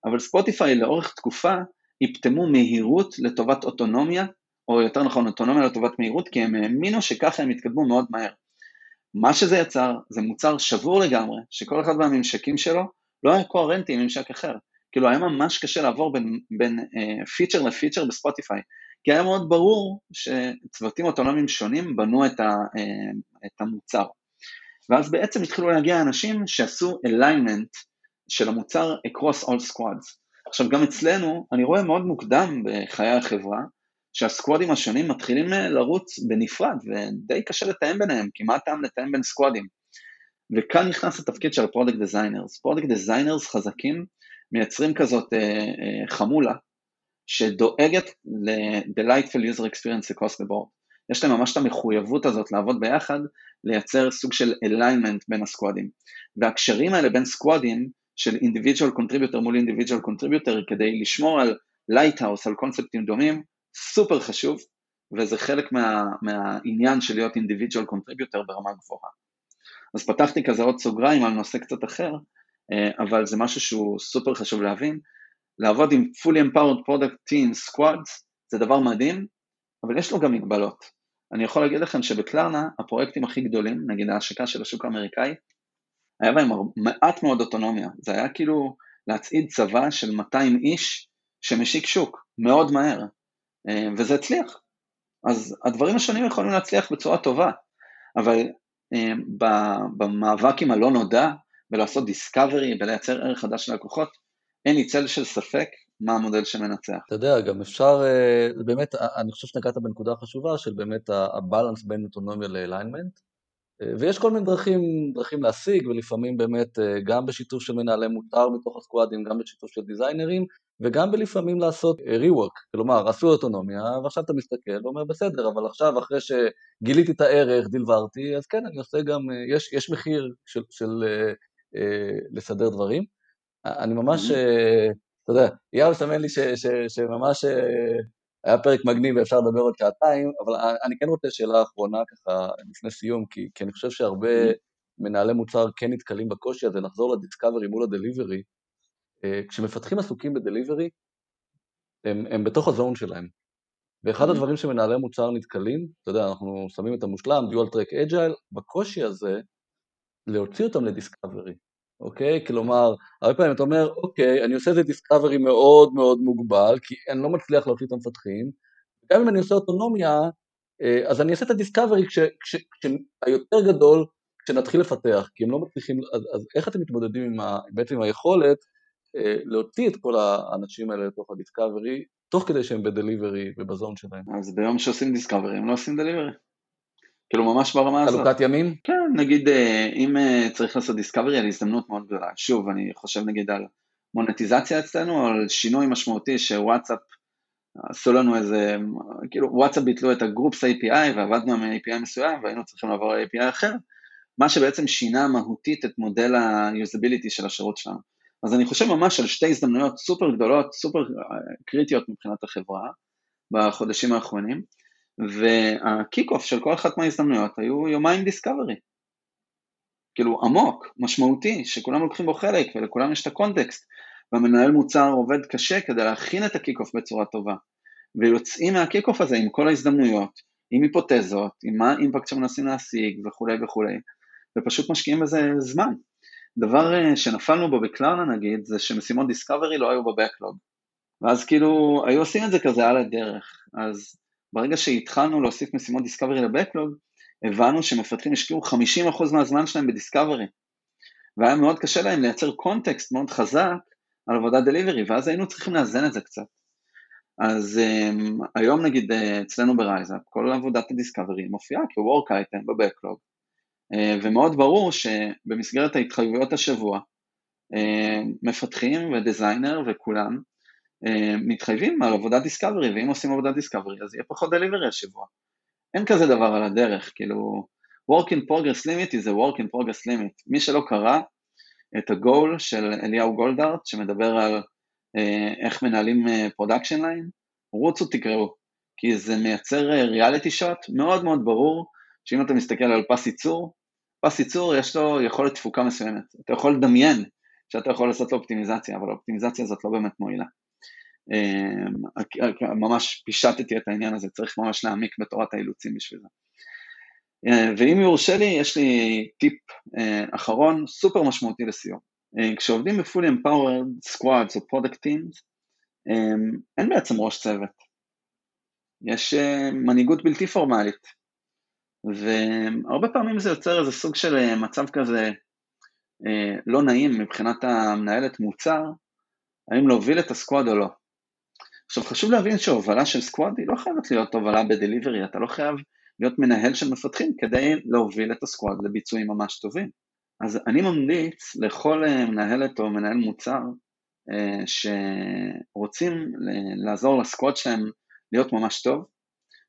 אבל ספוטיפיי לאורך תקופה יפטמו מהירות לטובת אוטונומיה, או יותר נכון אוטונומיה לטובת מהירות, כי הם האמינו שככה הם יתקדמו מאוד מהר. מה שזה יצר זה מוצר שבור לגמרי, שכל אחד מהממשקים שלו לא היה קוהרנטי עם ממשק אחר. כאילו היה ממש קשה לעבור בין, בין אה, פיצ'ר לפיצ'ר בספוטיפיי, כי היה מאוד ברור שצוותים אוטונומיים שונים בנו את, ה, אה, את המוצר. ואז בעצם התחילו להגיע אנשים שעשו alignment של המוצר across all squads. עכשיו גם אצלנו, אני רואה מאוד מוקדם בחיי החברה, שהסקוואדים השונים מתחילים אה, לרוץ בנפרד, ודי קשה לתאם ביניהם, כי מה הטעם לתאם בין סקוואדים? וכאן נכנס התפקיד של ה product designers. product designers חזקים מייצרים כזאת אה, אה, חמולה, שדואגת ל-delightful user experience across the board. יש להם ממש את המחויבות הזאת לעבוד ביחד, לייצר סוג של alignment בין הסקוואדים. והקשרים האלה בין סקוואדים של individual contributor מול individual contributor כדי לשמור על lighthouse, על קונספטים דומים, סופר חשוב, וזה חלק מה, מהעניין של להיות individual contributor ברמה גבוהה. אז פתחתי כזה עוד סוגריים על נושא קצת אחר, אה, אבל זה משהו שהוא סופר חשוב להבין. לעבוד עם fully empowered product team squads זה דבר מדהים, אבל יש לו גם מגבלות. אני יכול להגיד לכם שבקלרנה הפרויקטים הכי גדולים, נגיד ההשקה של השוק האמריקאי, היה בהם מעט מאוד אוטונומיה, זה היה כאילו להצעיד צבא של 200 איש שמשיק שוק מאוד מהר, וזה הצליח. אז הדברים השונים יכולים להצליח בצורה טובה, אבל אה, במאבק עם הלא נודע, ולעשות דיסקאברי ולייצר ערך חדש ללקוחות, אין לי צל של ספק מה המודל שמנצח. אתה יודע, גם אפשר, אה, באמת, אני חושב שנגעת בנקודה חשובה של באמת הבלנס בין אוטונומיה לאליינמנט, ויש כל מיני דרכים, דרכים להשיג, ולפעמים באמת גם בשיתוף של מנהלי מותר מתוך הסקואדים, גם בשיתוף של דיזיינרים, וגם בלפעמים לעשות rework, כלומר עשו אוטונומיה ועכשיו אתה מסתכל ואומר בסדר, אבל עכשיו אחרי שגיליתי את הערך, דלברתי, אז כן, אני עושה גם, יש, יש מחיר של, של אה, אה, לסדר דברים. אני ממש, אה, אתה יודע, יאו מסמן לי ש, ש, שממש אה, היה פרק מגניב ואפשר לדבר עוד שעתיים, אבל אני כן רוצה שאלה אחרונה ככה לפני סיום, כי, כי אני חושב שהרבה מנהלי מוצר כן נתקלים בקושי הזה לחזור לדיסקאברי מול הדליברי, אה, כשמפתחים עסוקים בדליברי, הם, הם בתוך הזון שלהם. ואחד הדברים שמנהלי מוצר נתקלים, אתה יודע, אנחנו שמים את המושלם, dual track agile, בקושי הזה, להוציא אותם ל discovery, אוקיי? כלומר, הרבה פעמים אתה אומר, אוקיי, אני עושה איזה discovery מאוד מאוד מוגבל, כי אני לא מצליח להוציא את המפתחים, גם אם אני עושה אוטונומיה, אה, אז אני אעשה את ה discovery כשהיותר גדול, כשנתחיל לפתח, כי הם לא מצליחים, אז, אז איך אתם מתמודדים עם ה, בעצם עם היכולת אה, להוציא את כל האנשים האלה לתוך ה discovery תוך כדי שהם ב delivery וב zone שלהם. אז ביום שעושים discovery הם לא עושים delivery. כאילו ממש ברמה הזאת. חלוקת ימים? כן, נגיד אה, אם אה, צריך לעשות דיסקאברי על הזדמנות מאוד גדולה. שוב, אני חושב נגיד על מונטיזציה אצלנו, או על שינוי משמעותי שוואטסאפ עשו לנו איזה, כאילו וואטסאפ ביטלו את הגרופס API ועבדנו עם API מסוים והיינו צריכים לעבור ל-API אחר, מה שבעצם שינה מהותית את מודל ה-usability של השירות שלנו. אז אני חושב ממש על שתי הזדמנויות סופר גדולות, סופר קריטיות מבחינת החברה בחודשים האחרונים, וה kick off של כל אחת מההזדמנויות היו יומיים discovery. כאילו עמוק, משמעותי, שכולם לוקחים בו חלק ולכולם יש את ה context, והמנהל מוצר עובד קשה כדי להכין את ה kick off בצורה טובה, ויוצאים מה kick off הזה עם כל ההזדמנויות, עם היפותזות, עם מה ה impact שמנסים להשיג וכולי וכולי, ופשוט משקיעים בזה זמן. דבר אה, שנפלנו בו בקלרנה נגיד, זה שמשימות discovery לא היו ב backlog. ואז כאילו, היו עושים את זה כזה על הדרך. אז ברגע שהתחלנו להוסיף משימות discovery ל backlog, הבנו שמפתחים השקיעו 50% מהזמן שלהם ב discovery. והיה מאוד קשה להם לייצר context מאוד חזק על עבודת delivery, ואז היינו צריכים לאזן את זה קצת. אז אמ, היום נגיד אה, אצלנו ב RiseUp, כל עבודת ה discovery מופיעה כ-work item ב backlog, ומאוד ברור שבמסגרת ההתחייבויות השבוע, אה, מפתחים ו designer וכולם אה, מתחייבים על עבודת discovery, ואם עושים עבודת discovery אז יהיה פחות delivery השבוע. אין כזה דבר על הדרך, כאילו, work in progress limit is a work in progress limit. מי שלא קרא את הגול של אליהו גולדרט, שמדבר על אה, איך מנהלים production אה, line, רוצו תקראו, כי זה מייצר ריאליטי אה, שוט מאוד מאוד ברור, שאם אתה מסתכל על פס ייצור, פס ייצור יש לו יכולת תפוקה מסוימת, אתה יכול לדמיין שאתה יכול לעשות לו אופטימיזציה, אבל האופטימיזציה הזאת לא באמת מועילה. ממש פישטתי את העניין הזה, צריך ממש להעמיק בתורת האילוצים בשביל זה. ואם יורשה לי, יש לי טיפ אחרון, סופר משמעותי לסיום. כשעובדים בפולי empowered squads או product teams, אין בעצם ראש צוות. יש מנהיגות בלתי פורמלית, והרבה פעמים זה יוצר איזה סוג של מצב כזה לא נעים מבחינת המנהלת מוצר, האם להוביל את הסקוואד או לא. עכשיו חשוב להבין שהובלה של סקוואד היא לא חייבת להיות הובלה בדליברי, אתה לא חייב להיות מנהל של מפתחים כדי להוביל את הסקוואד לביצועים ממש טובים. אז אני ממליץ לכל אה, מנהלת או מנהל מוצר אה, שרוצים לעזור לסקוואד שלהם להיות ממש טוב,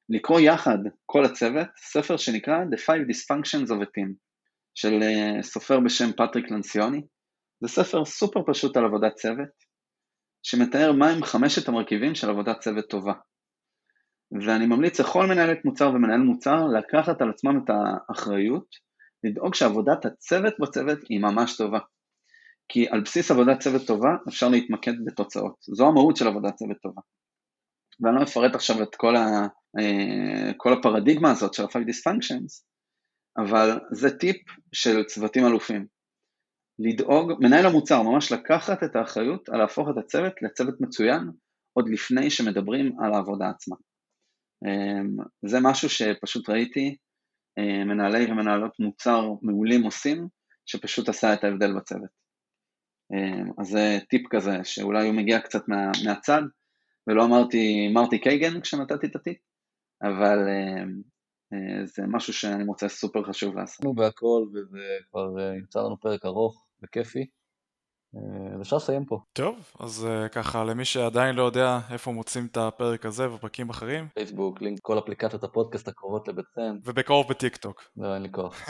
לקרוא יחד כל הצוות ספר שנקרא The Five Dysfunctions of a Team של אה, סופר בשם פטריק לנסיוני. זה ספר סופר פשוט על עבודת צוות, שמתאר מהם חמשת המרכיבים של עבודת צוות טובה. ואני ממליץ לכל מנהלת מוצר ומנהל מוצר לקחת על עצמם את האחריות, לדאוג שעבודת הצוות בצוות היא ממש טובה. כי על בסיס עבודת צוות טובה אפשר להתמקד בתוצאות. זו המהות של עבודת צוות טובה. ואני לא אפרט עכשיו את כל, ה, כל הפרדיגמה הזאת של ה-5 dysfunctions, אבל זה טיפ של צוותים אלופים. לדאוג, מנהל המוצר ממש לקחת את האחריות על להפוך את הצוות לצוות מצוין עוד לפני שמדברים על העבודה עצמה. אמ, זה משהו שפשוט ראיתי אה, מנהלי ומנהלות מוצר מעולים עושים, שפשוט עשה את ההבדל בצוות. אז זה טיפ כזה, שאולי הוא מגיע קצת מה, מהצד, ולא אמרתי מרטי קייגן כשנתתי את הטיפ, אבל אמ, אה, זה משהו שאני מוצא סופר חשוב לעשות. בהכל, וזה כבר אה, יצא לנו פרק ארוך וכיפי. אה, אפשר לסיים פה. טוב, אז uh, ככה למי שעדיין לא יודע איפה מוצאים את הפרק הזה ופרקים אחרים. פייסבוק, לינק, כל אפליקציות הפודקאסט הקרובות לביתכם. ובקרוב בטיק טוק. לא, אין לי כוח.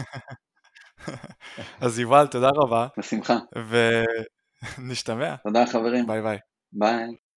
[laughs] אז יובל, תודה רבה. בשמחה. ונשתמע. תודה חברים. ביי ביי. ביי.